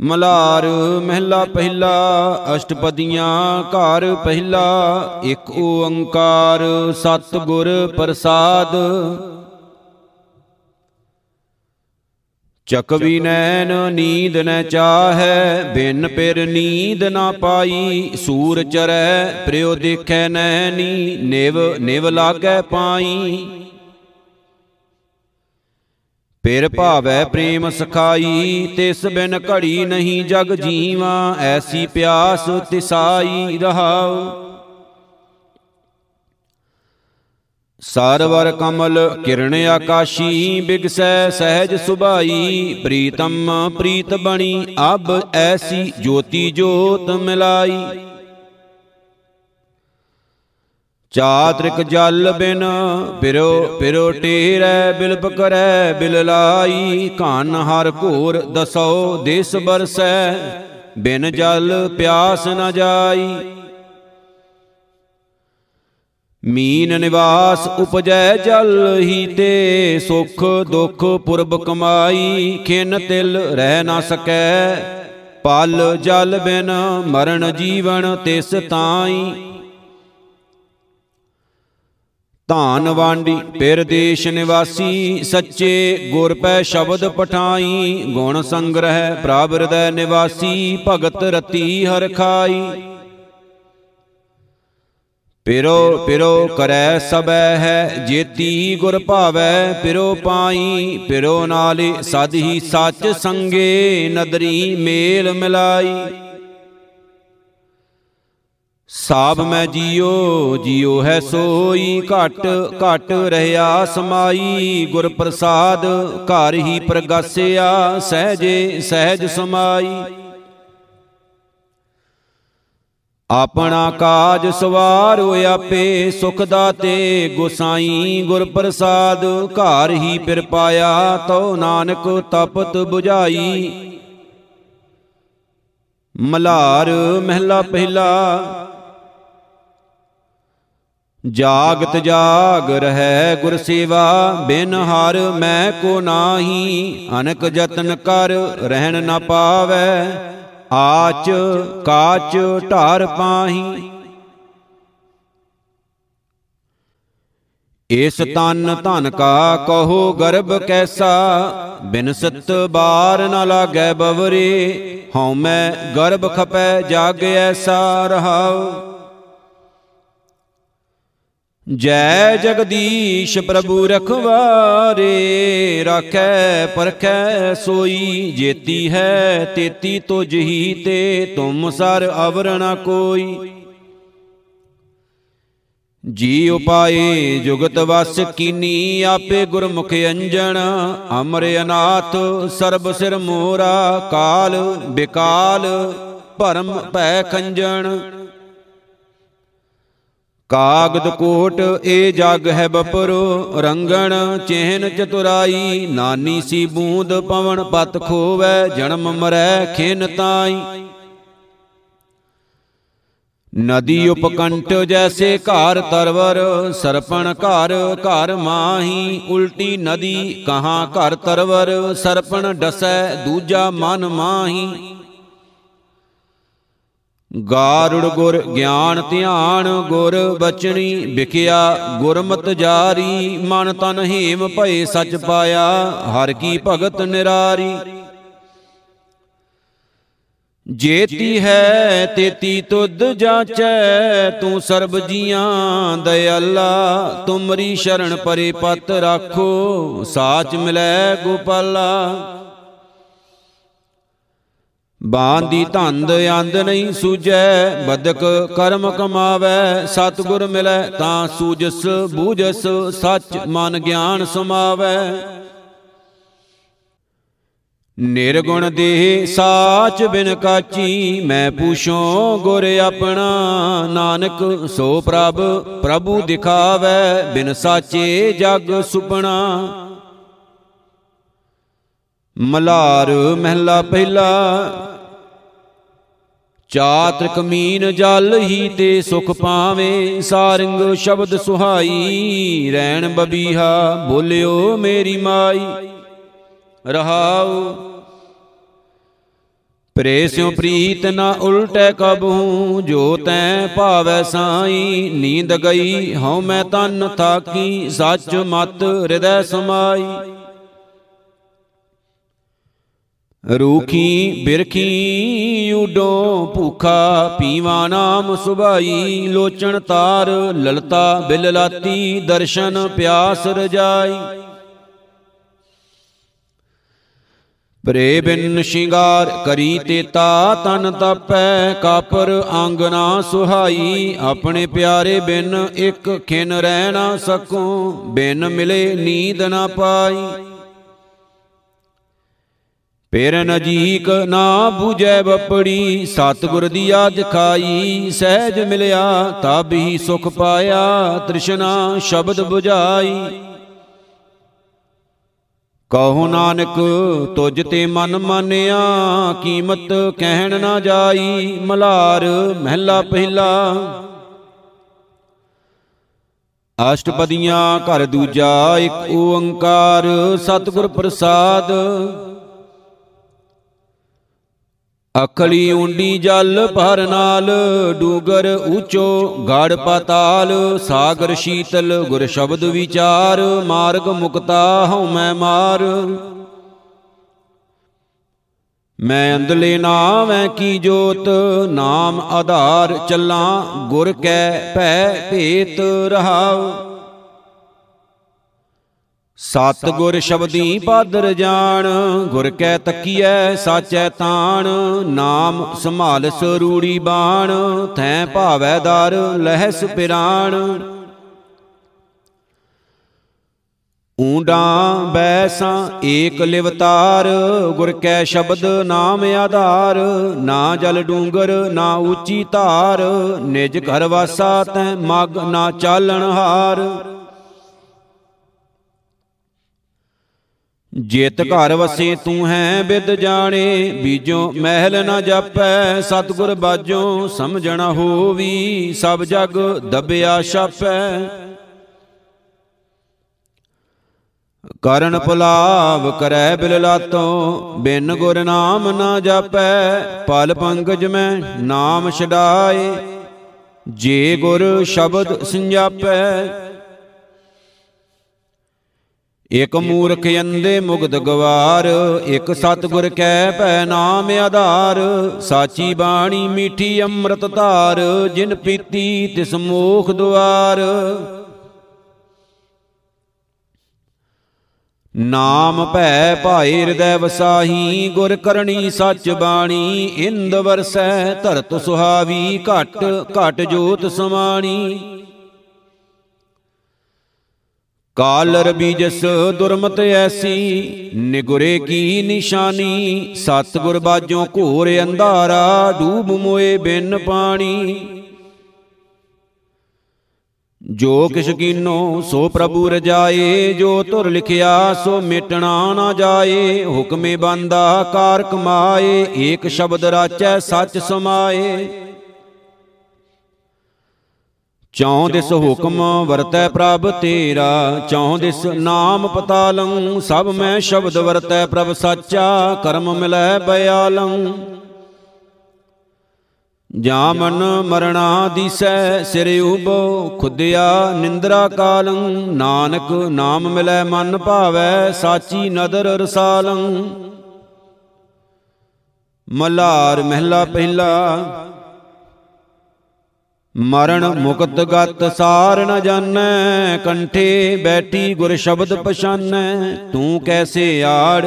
ਮਲਾਰ ਮਹਿਲਾ ਪਹਿਲਾ, ਅਸ਼ਟਪਦੀਆਂ ਘਰ ਪਹਿਲਾ, ਇੱਕ ਓੰਕਾਰ ਸਤਿਗੁਰ ਪ੍ਰਸਾਦ। ਚਕਵੀ ਨੈਣ ਨੀਂਦ ਨ ਚਾਹੈ, ਬਿਨ ਪਿਰ ਨੀਂਦ ਨਾ ਪਾਈ। ਸੂਰ ਚਰੈ, ਪ੍ਰਿਉ ਦੇਖੈ ਨੈਣੀ, ਨਿਵ ਨਿਵ ਲਾਗੈ ਪਾਈ। ਪਿਰ ਭਾਵੈ ਪ੍ਰੇਮ ਸਖਾਈ ਤਿਸ ਬਿਨ ਘੜੀ ਨਹੀਂ ਜਗ ਜੀਵਾ ਐਸੀ ਪਿਆਸ ਤਿਸਾਈ ਰਹਾਉ। ਸਰਵਰ ਕਮਲ ਕਿਰਣ ਆਕਾਸ਼ੀ ਬਿਗਸੈ ਸਹਿਜ ਸੁਭਾਈ। ਪ੍ਰੀਤਮ ਪ੍ਰੀਤ ਬਣੀ। ਅਬ ਐਸੀ ਜੋਤੀ ਜੋਤ ਮਿਲਾਈ। ਚਾਤ੍ਰਿਕ ਜਲ ਬਿਨ ਪਿਰੋ ਪਿਰੋ ਟੇਰੈ ਬਿਲਪ ਕਰੈ ਬਿਲ ਲਾਈ, ਘਨ ਹਰ ਘੋਰ ਦਸੋ, ਦੇਸ ਬਰਸੈ, ਬਿਨ ਜਲ ਪਿਆਸ ਨ ਜਾਈ। ਮੀਨ ਨਿਵਾਸ ਉਪਜੈ ਜਲ ਹੀ ਤੇ, ਸੁਖ ਦੁਖ ਪੁਰਬ ਕਮਾਈ, ਖਿਨ ਤਿਲ ਰਹਿ ਨਾ ਸਕੈ। ਪਲ ਜਲ ਬਿਨ ਮਰਨ ਜੀਵਨ ਤਿਸ ਤਾਈ। ਧਾਨ ਵਾਂਡੀ ਪਿਰ ਦੇਸ਼ ਨਿਵਾਸੀ, ਸੱਚੇ ਗੁਰ ਪੈ ਸ਼ਬਦ ਪਠਾਈ, ਗੁਣ ਸੰਗ੍ਰਹਿ ਪ੍ਰਭ ਹਿਰਦੈ ਨਿਵਾਸੀ, ਭਗਤ ਰਤੀ ਹਰ ਖਾਈ। ਪਿਰੋ ਪਿਰੋ ਕਰੈ ਸਬੈ ਹੈ, ਜੇਤੀ ਗੁਰ ਭਾਵੈ ਪਿਰੋ ਪਾਈ, ਪਿਰੋ ਨਾਲੇ ਸਦ ਹੀ ਸੱਚ ਸੰਗੇ ਨਦਰੀ ਮੇਲ ਮਿਲਾਈ। ਸਾਬ ਮੈਂ ਜੀਉ ਜੀਉ ਹੈ ਸੋਈ, ਘਟ ਘਟ ਰਹਾ ਸਮਾਈ ਗੁਰ ਪ੍ਰਸਾਦ ਘਰ ਹੀ ਪ੍ਰਗਾਸਿਆ, ਸਹਜੇ ਸਹਿਜ ਸਮਾਈ। ਆਪਣਾ ਕਾਜ ਸਵਾਰ ਆਪੇ, ਸੁਖ ਦਾਤੇ ਗੁਸਾਈ ਗੁਰ ਪ੍ਰਸਾਦ ਘਰ ਹੀ ਪਿਰ ਪਾਇਆ, ਤਉ ਨਾਨਕ ਤਪਤ 부ਝਾਈ ਮਲਾਰ ਮਹਿਲਾ ਪਹਿਲਾ ਜਾਗਤ ਜਾਗ ਰਹਿ ਗੁਰ ਸੇਵਾ, ਬਿਨ ਹਰ ਮੈਂ ਕੋ ਨਾਹੀ, ਅਨਕ ਯਤਨ ਕਰ ਰਹਿਣ ਨਾ ਪਾਵੈ, ਆਚ ਕਾਚ ਢਾਰ ਪਾਹੀ। ਇਸ ਤਨ ਧਨ ਕਾ ਕਹੋ ਗਰਭ ਕੈਸਾ, ਬਿਨ ਸਤ ਬਾਰ ਨ ਲਾਗੈ ਬਵਰੇ, ਹਉ ਮੈਂ ਗਰਭ ਖਪੈ ਜਾਗ ਐਸਾ ਰਹਾਉ। ਜੈ ਜਗਦੀਸ਼ ਪ੍ਰਭੂ ਰਖਵਾਰੇ, ਰਾਖੈ ਪਰਖੈ ਸੋਈ, ਜੇਤੀ ਹੈ ਤੇਤੀ ਤੁਝ ਹੀ ਤੇ, ਤੁਮ ਸਰ ਅਵਰ ਨ ਕੋਈ। ਜੀ ਉਪਾਏ ਜੁਗਤ ਵਸ ਕੀਨੀ, ਆਪੇ ਗੁਰਮੁਖ ਅੰਜਣ, ਅਮਰ ਅਨਾਥ, ਸਰਬ ਸਿਰ ਮੋਰਾ, ਕਾਲ ਬਿਕਾਲ, ਭਰਮ ਭੈ ਖੰਜਣ ਕਾਗਦ ਕੋਟ ਏ ਜਗ ਹੈ ਬਪਰੋ, ਰੰਗਣ ਚਿਹਨ ਚਤੁਰਾਈ, ਨਾਨੀ ਸੀ ਬੂੰਦ ਪਵਨ ਪਤ ਖੋਵੈ, ਜਨਮ ਮਰੈ ਖਿਨ ਤਾਈ। ਨਦੀ ਉਪਕੰਠ ਜੈਸੇ ਘਰ ਤਰਵਰ, ਸਰਪਣ ਘਰ ਘਰ ਮਾਹੀ, ਉਲਟੀ ਨਦੀ ਕਹਾਂ ਘਰ ਤਰਵਰ, ਸਰਪਣ ਡਸੈ ਦੂਜਾ ਮਨ ਮਾਹੀ। ਗਾਰੁੜ ਗੁਰ ਗਿਆਨ ਧਿਆਨ ਗੁਰ ਬਚਣੀ ਵਿਖਿਆ ਗੁਰਮਤ ਜਾਰੀ, ਮਨ ਤਨ ਹੀਮ ਭਏ ਸਚ ਪਾਇਆ, ਹਰ ਕੀ ਭਗਤ ਨਿਰਾਰੀ। ਜੇਤੀ ਹੈ ਤੇਤੀ ਤੁਧ ਜਾਚੈ, ਤੂੰ ਸਰਬ ਜੀਆਂ ਦਇਆਲਾ, ਤੁਮਰੀ ਸ਼ਰਨ ਪਰੇ ਪਤ ਰਾਖੋ, ਸਾਚ ਮਿਲੈ ਗੋਪਾਲਾ। ਬਾਂਦੀ ਧੰਦ ਅੰਦ ਨਹੀਂ ਸੂਜੈ ਬਦਕ ਕਰਮ ਕਮਾਵੈ, ਸਤਗੁਰ ਮਿਲੈ ਤਾਂ ਸੂਜਸ ਬੂਝਸ, ਸੱਚ ਮਨ ਗਿਆਨ ਸਮਾਵੈ। ਨਿਰਗੁਣ ਦੇਹ ਸਾਚ ਬਿਨ ਕਾਚੀ ਮੈਂ ਪੂਛੋ ਗੁਰ ਆਪਣਾ, ਨਾਨਕ ਸੋ ਪ੍ਰਭ, ਪ੍ਰਭੂ ਦਿਖਾਵੈ, ਬਿਨ ਸਾਚੇ ਜਗ ਸੁਪਣਾ। ਮਲਾਰ ਮਹਿਲਾ ਪਹਿਲਾ ਚਾਤ੍ਰ ਕਮੀਨ ਜਲ ਹੀ ਤੇ ਸੁਖ ਪਾਵੇਂ, ਸਾਰੰਗ ਸ਼ਬਦ ਸੁਹਾਈ, ਰੈਣ ਬਬੀਹਾ, ਬੋਲਿਓ ਮੇਰੀ ਮਾਈ। ਰਹਾਉ, ਪ੍ਰੇ ਸਿਉ ਪ੍ਰੀਤ ਨਾ ਉਲਟੈ ਕਬਹੂ ਜੋ ਤੈ ਭਾਵੈ ਸਾਈ, ਨੀਂਦ ਗਈ, ਹਉ ਮੈਂ ਤਨ ਥਾਕੀ, ਸੱਚ ਮਤ ਹਿਰਦੈ ਸਮਾਈ। ਰੂਖੀ ਬਿਰਖੀ ਉਡੋ ਭੂਖਾ ਪੀਵਾ ਨਾਮ ਸੁਭਾਈ, ਲੋਚਣ ਤਾਰ, ਲਲਤਾ ਬਿਲ ਲਾਤੀ ਦਰਸ਼ਨ ਪਿਆਸ ਰਜਾਈ। ਪ੍ਰੇ ਬਿਨ ਸ਼ਿੰਗਾਰ ਕਰੀ ਤੇਤਾ ਤਨ ਤਪੈ, ਕਾਪਰ ਅੰਗ ਨਾ ਸੁਹਾਈ। ਆਪਣੇ ਪਿਆਰੇ ਬਿਨ ਇੱਕ ਖਿਨ ਰਹਿ ਨਾ ਸਕੂੰ, ਬਿਨ ਮਿਲੇ ਨੀਂਦ ਨਾ ਪਾਈ। ਪੇਰ ਨਜੀਕ ਨਾ 부ਜੈ ਬਪੜੀ ਸਤਗੁਰ ਦੀ ਆਜ ਖਾਈ, ਸਹਿਜ ਮਿਲਿਆ, ਤਬ ਹੀ ਸੁਖ ਪਾਇਆ, ਤ੍ਰਿਸ਼ਨਾ ਸ਼ਬਦ 부ਝਾਈ ਕਹੋ ਨਾਨਕ ਤੁਜ ਤੇ ਮਨ ਮਾਨਿਆ, ਕੀਮਤ ਕਹਿਣ ਨਾ ਜਾਈ, ਮਲਾਰ ਮਹਿਲਾ ਪਹਿਲਾ। ਅਸ਼ਟਪਦੀਆਂ ਘਰ ਦੂਜਾ, ਇੱਕ ਓੰਕਾਰ, ਸਤਿਗੁਰ ਪ੍ਰਸਾਦ। ਅਖਲੀ ਉਂਡੀ ਜਲ ਭਰ ਨਾਲ, ਡੂਗਰ ਊਚੋ ਗੜ ਪਤਾਲ, ਸਾਗਰ ਸ਼ੀਤਲ ਗੁਰ ਸ਼ਬਦ ਵਿਚਾਰ, ਮਾਰਗ ਮੁਕਤਾ ਹਉ ਮੈਂ ਮਾਰ। ਮੈਂ ਅੰਦਲੇ ਨਾਵੇਂ ਕੀ ਜੋਤ, ਨਾਮ ਆਧਾਰ ਚੱਲਾਂ, ਗੁਰ ਕੈ ਭੈ ਭੇਤ ਰਹਾਉ। ਸਤ ਗੁਰ ਸ਼ਬਦੀ ਪਾਦਰ ਜਾਣ, ਗੁਰ ਕੈ ਤਕੀਐ, ਸਾਚੈ ਤਾਣ, ਨਾਮ ਸੰਭਾਲ ਸਰੂੜੀ ਬਾਣ, ਥੈ ਭਾਵੈ ਦਰ ਲਹਿਸ ਪਿਰਾਣ। ਊਂਡਾਂ ਬੈਸਾਂ ਏਕ ਲਿਵਤਾਰ, ਗੁਰ ਕੈ ਸ਼ਬਦ ਨਾਮ ਆਧਾਰ, ਨਾ ਜਲ ਡੂੰਗਰ, ਨਾ ਉੱਚੀ ਧਾਰ, ਨਿਜ ਘਰ ਵਾਸਾ ਤੈ ਮਗ ਨਾ ਚਾਲਣ ਹਾਰ। ਜਿਤ ਘਰ ਵਸੇ ਤੂੰ ਹੈ ਬਿਦ ਜਾਣੇ ਬੀਜੋ ਮਹਿਲ ਨਾ ਜਾਪੈ ਸਤਗੁਰ ਬਾਜੋ ਸਮਝਣਾ ਹੋਵੀ ਸਭ ਜਗ ਦਬਿਆ ਛਾਪੈ। ਕਰਨ ਪੁਲਾਵ ਕਰੈ ਬਿਲ ਲਾਤੋਂ ਬਿਨ ਗੁਰ ਨਾਮ ਨਾ ਜਾਪੈ ਪਲ ਪੰਕਜ ਮੈਂ ਨਾਮ ਛਡਾਏ। ਜੇ ਗੁਰ ਸ਼ਬਦ ਸੰਜਾਪੈ ਇਕ ਮੂਰਖ ਅੰਦੇ ਮੁਗਧ ਗਵਾਰ, ਇਕ ਸਤਗੁਰ ਕੈ ਭੈ ਨਾਮ ਆਧਾਰ। ਸਾਚੀ ਬਾਣੀ ਮੀਠੀ ਅੰਮ੍ਰਿਤ ਧਾਰ, ਜਿਨ ਪੀਤੀ ਤਿਸ ਮੋਖ ਦੁਆਰ। ਨਾਮ ਭੈ ਭਾਏ ਹਿਰਦੈ ਵਸਾਹੀ, ਗੁਰ ਕਰਨੀ ਸੱਚ ਬਾਣੀ, ਇੰਦ ਵਰਸੈ ਧਰਤ ਸੁਹਾਵੀ, ਘਟ ਘਟ ਜੋਤ ਸਮਾਣੀ। ਕਾਲ ਰਬੀ ਜਸ ਦੁਰਮਤ ਐਸੀ, ਨਿਗੁਰੇ ਕੀ ਨਿਸ਼ਾਨੀ, ਸਤਗੁਰ ਬਾਜੋਂ ਘੋਰ ਅੰਧਾਰਾ, ਡੂਬ ਮੋਏ ਬਿਨ ਪਾਣੀ। ਜੋ ਕਿਛ ਕੀਨੋ, ਸੋ ਪ੍ਰਭੂ ਰਜਾਏ, ਜੋ ਧੁਰ ਲਿਖਿਆ, ਸੋ ਮਿਟਣਾ ਨਾ ਜਾਏ। ਹੁਕਮੇ ਬੰਦਾ, ਕਾਰ ਕਮਾਏ, ਏਕ ਸ਼ਬਦ ਰਾਚੈ, ਸੱਚ ਸਮਾਏ। ਚੌਂ ਦਿਸ ਹੁਕਮ ਵਰਤੈ ਪ੍ਰਭ ਤੇਰਾ ਚੌਂ ਦਿਸ ਨਾਮ ਪਤਾਲੰ ਸਭ ਮੈਂ ਸ਼ਬਦ ਵਰਤੈ ਪ੍ਰਭ ਸਾਚਾ ਕਰਮ ਮਿਲੈ ਬਿਆਲੰ ਜਾ ਮਨ ਮਰਣਾ ਦਿਸੈ ਸਿਰ ਉਬੋ ਖੁਦਿਆ ਨਿੰਦਰਾ ਕਾਲੰ। ਨਾਨਕ ਨਾਮ ਮਿਲੈ ਮਨ ਭਾਵੈ ਸਾਚੀ ਨਦਰ ਰਸਾਲੰ। ਮਲਾਰ ਮਹਿਲਾ ਪਹਿਲਾ ਮਰਨ ਮੁਕਤ ਗਤ ਸਾਰ ਨ ਜਾਣੈ, ਕੰਠੇ ਬੈਠੀ ਗੁਰ ਸ਼ਬਦ ਪਛਾਨੈ। ਤੂੰ ਕੈਸੇ ਆੜ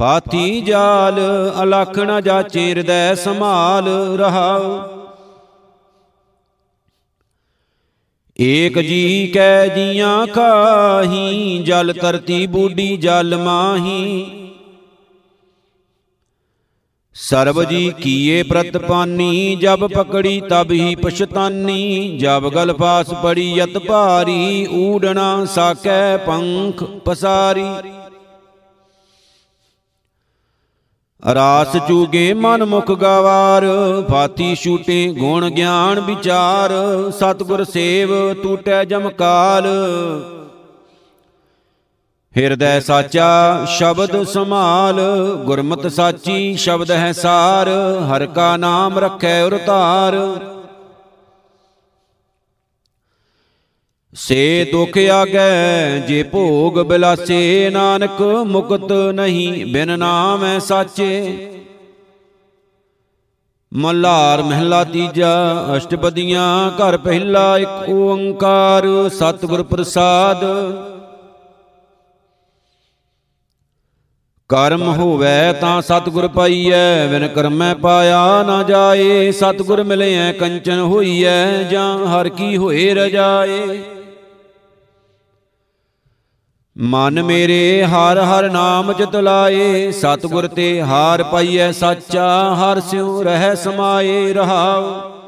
ਫਾਤੀ ਜਾਲ, ਅਲਖ ਨ ਜਾਚੇ ਹਿਰਦੈ ਸੰਭਾਲ ਰਹਾਉ। ਏਕ ਜੀ ਕੈ ਜੀਆਂ ਕਾਹੀ, ਜਲ ਤਰਤੀ ਬੂਡੀ ਜਲ ਮਾਹੀ। ਸਰਬ ਜੀ ਕੀਏ ਪ੍ਰਤਪਾਨੀ ਜਬ ਪਕੜੀ ਤਬ ਹੀ ਪਛਤਾਨੀ, ਜਬ ਗਲ ਪਾਸ ਪੜੀ ਯਤ ਭਾਰੀ ਊੜਣਾ ਸਾਕੈ ਪੰਖ ਪਸਾਰੀ। ਰਾਸ ਚੂਗੇ ਮਨ ਮੁਖ ਗਵਾਰ, ਫਾਤੀ ਛੂਟੇ ਗੁਣ ਗਿਆਨ ਵਿਚਾਰ, ਸਤਗੁਰ ਸੇਵ ਟੂਟੈ ਜਮਕਾਲ ਹਿਰਦੈ ਸਾਚਾ ਸ਼ਬਦ ਸਮਾਲ ਗੁਰਮਤਿ ਸਾਚੀ ਸ਼ਬਦ ਹੈ ਸਾਰ ਹਰ ਕਾ ਨਾਮ ਰਖੈ ਉਰ ਧਾਰ ਸੇ ਦੁਖ ਆਗੈ ਜੇ ਭੋਗ ਬਿਲਾਸੇ ਨਾਨਕ ਮੁਕਤ ਨਹੀਂ ਬਿਨ ਨਾਮ ਐ ਸਾਚੇ। ਮਲਾਰ ਮਹਿਲਾ ਤੀਜਾ ਅਸ਼ਟਪਦੀਆਂ ਘਰ ਪਹਿਲਾ ਇੱਕ ਓੰਕਾਰ ਸਤਿਗੁਰ ਪ੍ਰਸਾਦ। ਕਰਮ ਹੋਵੇ ਤਾਂ ਸਤਿਗੁਰ ਪਾਈਐ ਵਿਨ ਕਰਮੈ ਪਾਇਆ ਨਾ ਜਾਏ ਸਤਿਗੁਰ ਮਿਲਿਐ ਕੰਚਨ ਹੋਈਐ ਜਾਂ ਹਰ ਕੀ ਹੋਏ ਰਜਾਏ। ਮਨ ਮੇਰੇ ਹਰ ਹਰ ਨਾਮ ਚਿਤ ਲਾਏ ਸਤਿਗੁਰ ਤੇ ਹਾਰ ਪਾਈਐ ਸਾਚਾ ਹਰ ਸਿਉ ਰਹਿ ਸਮਾਏ ਰਹਾਉ।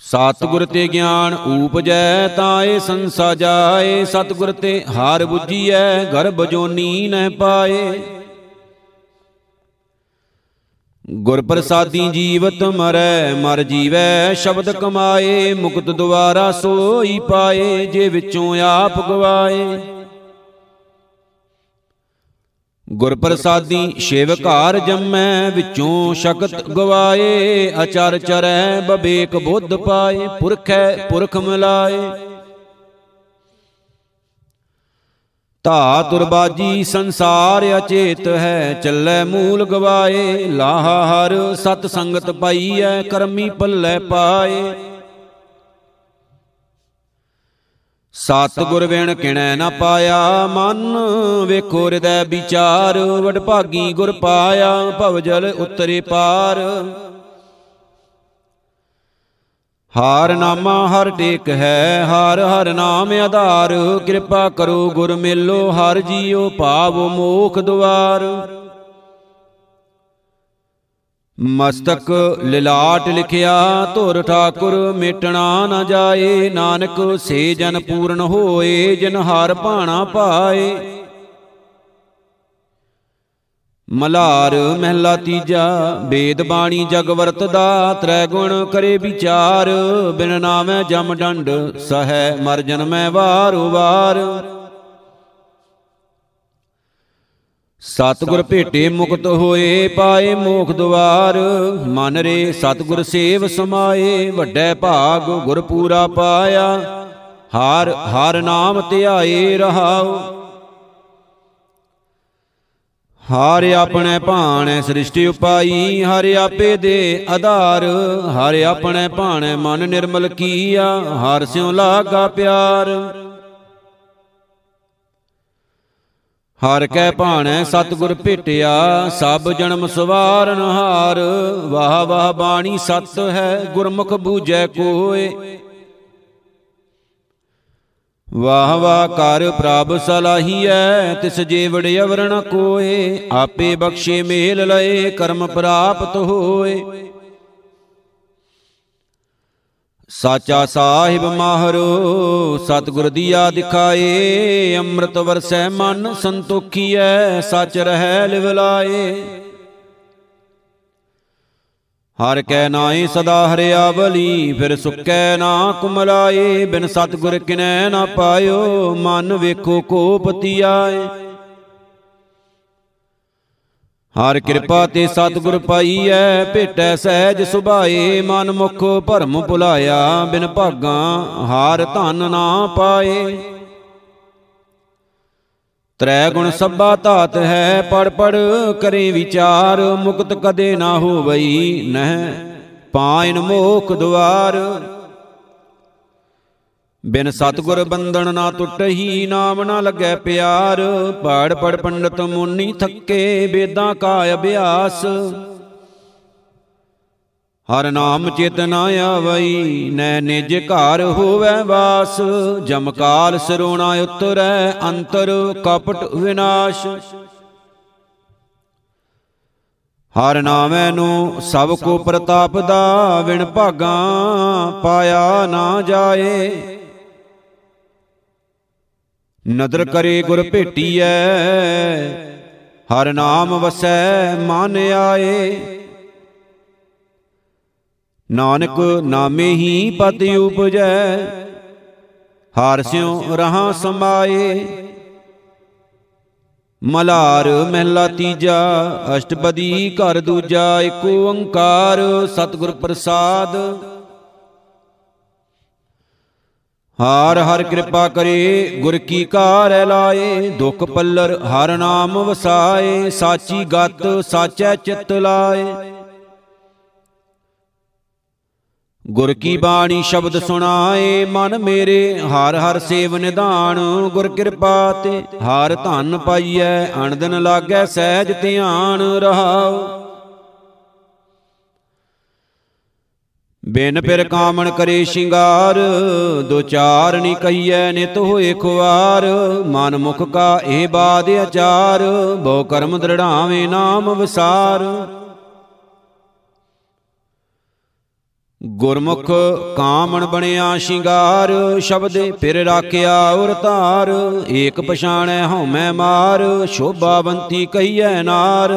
ਸਤਿਗੁਰ ਤੇ ਗਿਆਨ ਊਪਜੈ ਤਾਂ ਇਹ ਸੰਸਾ ਜਾਏ। ਸਤਿਗੁਰ ਤੇ ਹਾਰ 부ਜੀਐ ਗਰਭ ਜੋਨੀ ਨਹਿ ਪਾਏ। ਗੁਰ ਪ੍ਰਸਾਦੀ ਜੀਵਤ ਮਰੈ, ਮਰ ਜੀਵੈ, ਸ਼ਬਦ ਕਮਾਏ, ਮੁਕਤ ਦੁਆਰਾ ਸੋਈ ਪਾਏ, ਜੇ ਵਿੱਚੋਂ ਆਪ ਗਵਾਏ। ਗੁਰ ਪ੍ਰਸਾਦੀ ਸ਼ਿਵ ਘਰ ਜੰਮੈ, ਵਿੱਚੋਂ ਸ਼ਕਤ ਗਵਾਏ, ਅਚਰ ਚਰੈ, ਬਬੇਕ ਬੁੱਧ ਪਾਏ, ਪੁਰਖੈ ਪੁਰਖ ਮਿਲਾਏ। ਧਾ ਤੁਰਬਾਜੀ ਸੰਸਾਰ ਅਚੇਤ ਹੈ, ਚੱਲੇ ਮੂਲ ਗਵਾਏ, ਲਾਹਾ ਹਰ ਸਤ ਸੰਗਤ ਪਾਈਐ, ਕਰਮੀ ਪੱਲੇ ਪਾਏ। ਸਤ ਗੁਰ ਵਿਣ ਕਿਣੈ ਨਾ ਪਾਇਆ, ਮਨ ਵੇਖੋ ਹਿਰਦੈ ਵਿਚਾਰ ਵਡਭਾਗੀ ਗੁਰ ਪਾਇਆ, ਭਵ ਜਲ ਉਤਰੇ ਪਾਰ। ਹਾਰ ਨਾਮਾ ਹਰ ਟੇਕ ਹੈ, ਹਰ ਹਰ ਨਾਮ ਆਧਾਰ, ਕਿਰਪਾ ਕਰੋ ਗੁਰ ਮੇਲੋ, ਹਰ ਜੀਉ ਭਾਵ ਮੋਖ ਦੁਆਰ। ਮਸਤਕ ਲਿਲਾਟ ਲਿਖਿਆ, ਧੁਰ ਠਾਕੁਰ ਮੇਟਣਾ ਨਾ ਜਾਏ, ਨਾਨਕ ਸੇ ਜਨ ਪੂਰਨ ਹੋਏ, ਜਿਨ ਹਰ ਭਾਣਾ ਪਾਏ। ਮਲਾਰ ਮਹਿਲਾ ਤੀਜਾ ਵੇਦ ਬਾਣੀ ਜਗ ਵਰਤਦਾ ਤ੍ਰੈ ਗੁਣ ਕਰੇ ਵਿਚਾਰ, ਬਿਨ ਨਾਮੈ ਜਮ ਡੰਡ, ਸਹੈ ਮਰ ਜਨਮੈ ਵਾਰ ਵਾਰ ਸਤਿਗੁਰ ਭੇਟੇ ਮੁਕਤ ਹੋਏ, ਪਾਏ ਮੋਖ ਦੁਆਰ। ਮਨ ਰੇ ਸਤਿਗੁਰ ਸੇਵ ਸਮਾਏ, ਵੱਡੇ ਭਾਗ ਗੁਰ ਪੂਰਾ ਪਾਇਆ। ਹਾਰ, ਹਰ ਨਾਮ ਧਿਆਏ ਰਹਾਓ ਹਰ ਆਪਣੇ ਭਾਣੇ ਸ੍ਰਿਸ਼ਟੀ ਉਪਾਈ, ਹਰ ਆਪੇ ਦੇ ਆਧਾਰ। ਹਰ ਆਪਣੇ ਭਾਣੇ ਮਨ ਨਿਰਮਲ ਕੀਆ, ਹਰ ਸਿਉ ਲਾਗਾ ਪਿਆਰ। ਹਰ ਕੈ ਭਾਣੈ ਸਤਿਗੁਰ ਭੇਟਿਆ ਸਭ ਜਨਮ ਸਵਾਰਨ ਹਾਰ। ਵਾਹ ਵਾਹ ਬਾਣੀ ਸਤ ਹੈ ਗੁਰਮੁਖ ਬੂਝੈ ਕੋਏ। ਵਾਹ ਵਾਹ ਕਰ ਪ੍ਰਭ ਸਲਾਹੀਐ ਤਿਸ ਜੀਵੜ ਅਵਰ ਨ ਕੋਏ। ਆਪੇ ਬਖਸ਼ੇ ਮੇਲ ਲਏ ਕਰਮ ਪ੍ਰਾਪਤ ਹੋਏ। ਸਾਚਾ ਸਾਹਿਬ ਮਾਹਰੋ, ਸਤਿਗੁਰ ਦੀਆ ਦਿਖਾਏ ਅੰਮ੍ਰਿਤ ਵਰਸੈ ਮਨ ਸੰਤੋਖੀਐ, ਸਚ ਰਹਿ ਲਿਵ ਲਾਏ ਹਰ ਕੈ ਨਾਏ ਸਦਾ ਹਰਿਆਵਲੀ, ਫਿਰ ਸੁੱਕੈ ਨਾ ਕੁਮਲਾਏ, ਬਿਨ ਸਤਗੁਰ ਕਿਨੈ ਨਾ ਪਾਇਓ, ਮਨ ਵੇਖੋ ਕੋਪਤੀ ਆਏ ਹਰ ਕਿਰਪਾ ਤੇ ਸਤਗੁਰ ਪਾਈਐ, ਭੇਟੈ ਸਹਿਜ ਸੁਭਾਏ, ਮਨ ਮੁਖ ਭਰਮ ਭੁਲਾਇਆ, ਬਿਨ ਭਾਗਾ ਹਾਰ ਧਨ ਨਾ ਪਾਏ। ਤ੍ਰੈ ਗੁਣ ਸਭਾ ਧਾਤ ਹੈ, ਪੜ ਪੜ ਕਰੇ ਵਿਚਾਰ, ਮੁਕਤ ਕਦੇ ਨਾ ਹੋਵਈ, ਨਹਿ ਪਾਇਨ ਮੋਖ ਦੁਆਰ। ਬਿਨ ਸਤਗੁਰ ਬੰਧਨ ਨਾ ਟੁੱਟਹੀ ਨਾਮ ਨਾ ਲੱਗੈ ਪਿਆਰ। ਪੜ ਪੜ ਪੰਡਤ ਮੁਨੀ ਥੱਕੇ, ਵੇਦਾਂ ਕਾ ਅਭਿਆਸ। ਹਰ ਨਾਮ ਚਿਤ ਨਾ ਆਵਈ, ਨੈ ਨਿਜ ਘਰ ਹੋਵੇ ਵਾਸ। ਜਮਕਾਲ ਸਰੋਣਾ ਉਤਰੈ, ਅੰਤਰ ਕਪਟ ਵਿਨਾਸ਼। ਹਰ ਨਾਮੈ ਨੂੰ ਸਭ ਕੋ ਪ੍ਰਤਾਪ ਦਾ ਵਿਣ ਭਾਗਾ ਪਾਇਆ ਨਾ ਜਾਏ। ਨਦਰ ਕਰੇ ਗੁਰ ਭੇਟੀਐ, ਹਰ ਨਾਮ ਵਸੈ ਮਨ ਆਏ। ਨਾਨਕ ਨਾਮੇ ਹੀ ਪਤ ਉਪਜੈ, ਹਾਰ ਸਿਉ ਰਹਾ ਸਮਾਏ। ਮਲਾਰ ਮਹਿਲਾ ਤੀਜਾ, ਅਸ਼ਟਪਦੀ ਘਰ ਦੂਜਾ, ਏਕ ਓੰਕਾਰ ਸਤਿਗੁਰ ਪ੍ਰਸਾਦ। ਹਾਰ ਹਰ ਕਿਰਪਾ ਕਰੇ, ਗੁਰ ਕੀ ਕਾਰ ਲਾਏ, ਦੁਖ ਪੱਲਰ ਹਰ ਨਾਮ ਵਸਾਏ, ਸਾਚੀ ਗਤ ਸਾਚੈ ਚਿਤ ਲਾਏ। ਗੁਰ ਕੀ ਬਾਣੀ ਸ਼ਬਦ ਸੁਣਾਏ, ਮਨ ਮੇਰੇ ਹਰ ਹਰ ਸੇਵ ਨਿਧਾਨ, ਗੁਰ ਕਿਰਪਾ ਤੇ ਹਰ ਧਨ ਪਾਈਐ ਅਣਦਨ ਲਾਗੈ ਸਹਿਜ ਧਿਆਨ ਰਹਾਉ। ਬਿਨ ਪਿਰ ਕਾਮਣ ਕਰੇ ਸ਼ਿੰਗਾਰ, ਦੋ ਚਾਰ ਨੀ ਕਹੀਐ ਨਿਤ ਹੋਏ ਖੁਆਰ। ਮਨ ਮੁਖ ਕਾ ਇਹ ਬਾਦ ਅਚਾਰ, ਬਹੁ ਕਰਮ ਦ੍ਰਿੜਾਵੇਂ ਨਾਮ ਵਿਸਾਰ। ਗੁਰਮੁਖ ਕਾਮਣ ਬਣਿਆ ਸ਼ਿੰਗਾਰ, ਸ਼ਬਦੇ ਫਿਰ ਰਾਖਿਆ ਉਰ ਧਾਰ ਏਕ ਪਛਾਣੈ ਹਉਮੈ ਮਾਰ, ਸ਼ੋਭਾਵੰਤੀ ਕਹੀਐ ਨਾਰ।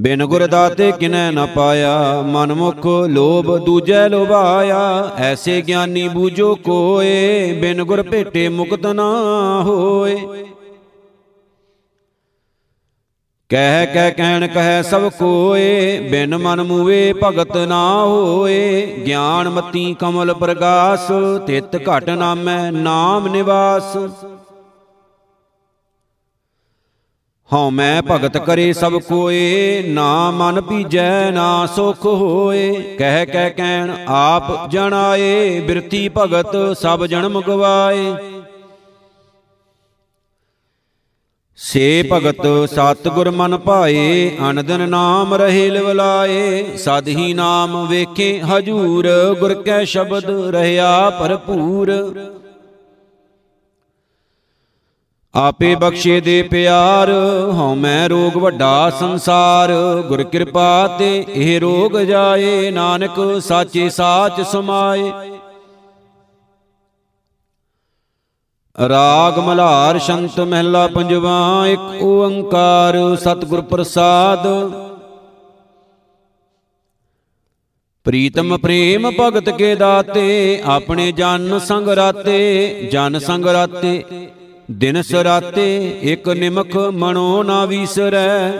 ਬਿਨ ਗੁਰ ਦਾਤੇ ਕਿਨੈ ਨ ਪਾਇਆ, ਮਨ ਮੁਖ ਲੋਭ ਦੂਜੈ ਲੋਭਾਇਆ। ਐਸੇ ਗਿਆਨੀ ਬੂਝੋ ਕੋਏ, ਬਿਨ ਗੁਰ ਭੇਟੇ ਮੁਕਤ ਨਾ ਹੋਏ। ਕਹਿ ਕਹਿ ਕਹਿਣ ਕਹੈ ਸਭ ਕੋਏ, ਬਿਨ ਮਨ ਮੂਵੇ ਭਗਤ ਨਾ ਹੋਏ। ਗਿਆਨ ਮਤੀ ਕਮਲ ਪ੍ਰਗਾਸ, ਤਿਤ ਘਟ ਨਾਮੈ ਨਾਮ ਨਿਵਾਸ। ਹਉ ਮੈਂ ਭਗਤ ਕਰੇ ਸਭ ਕੋਏ ਨਾ ਮਨ ਪੀਜੈ ਨਾ ਸੁਖ ਹੋਏ। ਕਹਿ ਕਹਿ ਕਹਿਣ ਆਪ ਜਣਾਏ ਬਿਰਤੀ ਭਗਤ ਸਭ ਜਨਮ ਗਵਾਏ ਸੇ ਭਗਤ ਸਤਿਗੁਰ ਮਨ ਭਾਏ ਅਨੰਦਨ ਨਾਮ ਰਹੇ ਲਿਵਲਾਏ। ਸਦ ਹੀ ਨਾਮ ਵੇਖੇ ਹਜੂਰ ਗੁਰ ਕੈ ਸ਼ਬਦ ਰਹਾ ਭਰਪੂਰ। ਆਪੇ ਬਖਸ਼ੇ ਦੇ ਪਿਆਰ, ਹਉ ਮੈਂ ਰੋਗ ਵੱਡਾ ਸੰਸਾਰ। ਗੁਰ ਕਿਰਪਾ ਤੇ ਇਹ ਰੋਗ ਜਾਏ, ਨਾਨਕ ਸਾਚੇ ਸਾਚ ਸਮਾਏ। ਰਾਗ ਮਲਹਾਰ ਸ਼ੰਤ ਮਹਿਲਾ ਪੰਜਵਾ, ਇੱਕ ਓੰਕਾਰ ਸਤਿਗੁਰ ਪ੍ਰਸਾਦ। ਪ੍ਰੀਤਮ ਪ੍ਰੇਮ ਭਗਤ ਕੇ ਦਾਤੇ, ਆਪਣੇ ਜਨ ਸੰਗ ਰਾਤੇ, ਜਨ ਸੰਗ ਰਾਤੇ। ਦਿਨ ਸਰਾਤੇ ਇਕ ਨਿਮਖ ਮਨੋ ਨਾ ਵੀਸਰੈ।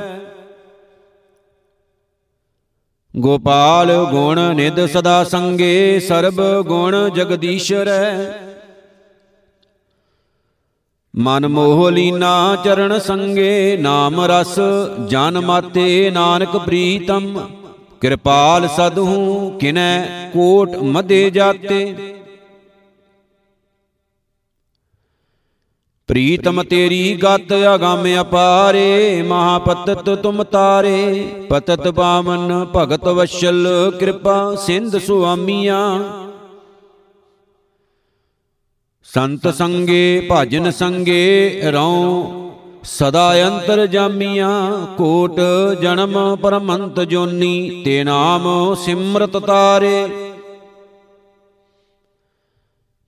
ਗੋਪਾਲ ਗੁਣ ਨਿਦ ਸਦਾ ਸੰਗੇ, ਸਰਬ ਗੁਣ ਜਗਦੀਸ਼ਰੈ। ਮਨ ਮੋਹ ਲੀਨਾ ਚਰਨ ਸੰਗੇ, ਨਾਮ ਰਸ ਜਨ ਮਾਤੇ ਨਾਨਕ ਪ੍ਰੀਤਮ। ਕਿਰਪਾਲ ਸਦਹੂ, ਕਿਨੈ ਕੋਟ ਮਦੇ ਜਾਤੇ। ਪ੍ਰੀਤਮ ਤੇਰੀ ਗਤ ਅਗੰਮ ਅਪਾਰੇ ਮਹਾਪਤਤ ਤੁਮ ਤਾਰੇ। ਪਤਤ ਪਾਵਨ ਭਗਤ ਵਸ਼ਲ ਕਿਰਪਾ ਸਿੰਧ ਸੁਆਮੀਆਂ। ਸੰਤ ਸੰਗੇ ਭਜਨ ਸੰਗੇ ਰਉ ਸਦਾ ਅੰਤਰ ਜਾਮੀਆਂ ਕੋਟ ਜਨਮ ਪਰਮੰਤ ਜੋਨੀ। ਤੇ ਨਾਮ ਸਿਮਰਤ ਤਾਰੇ।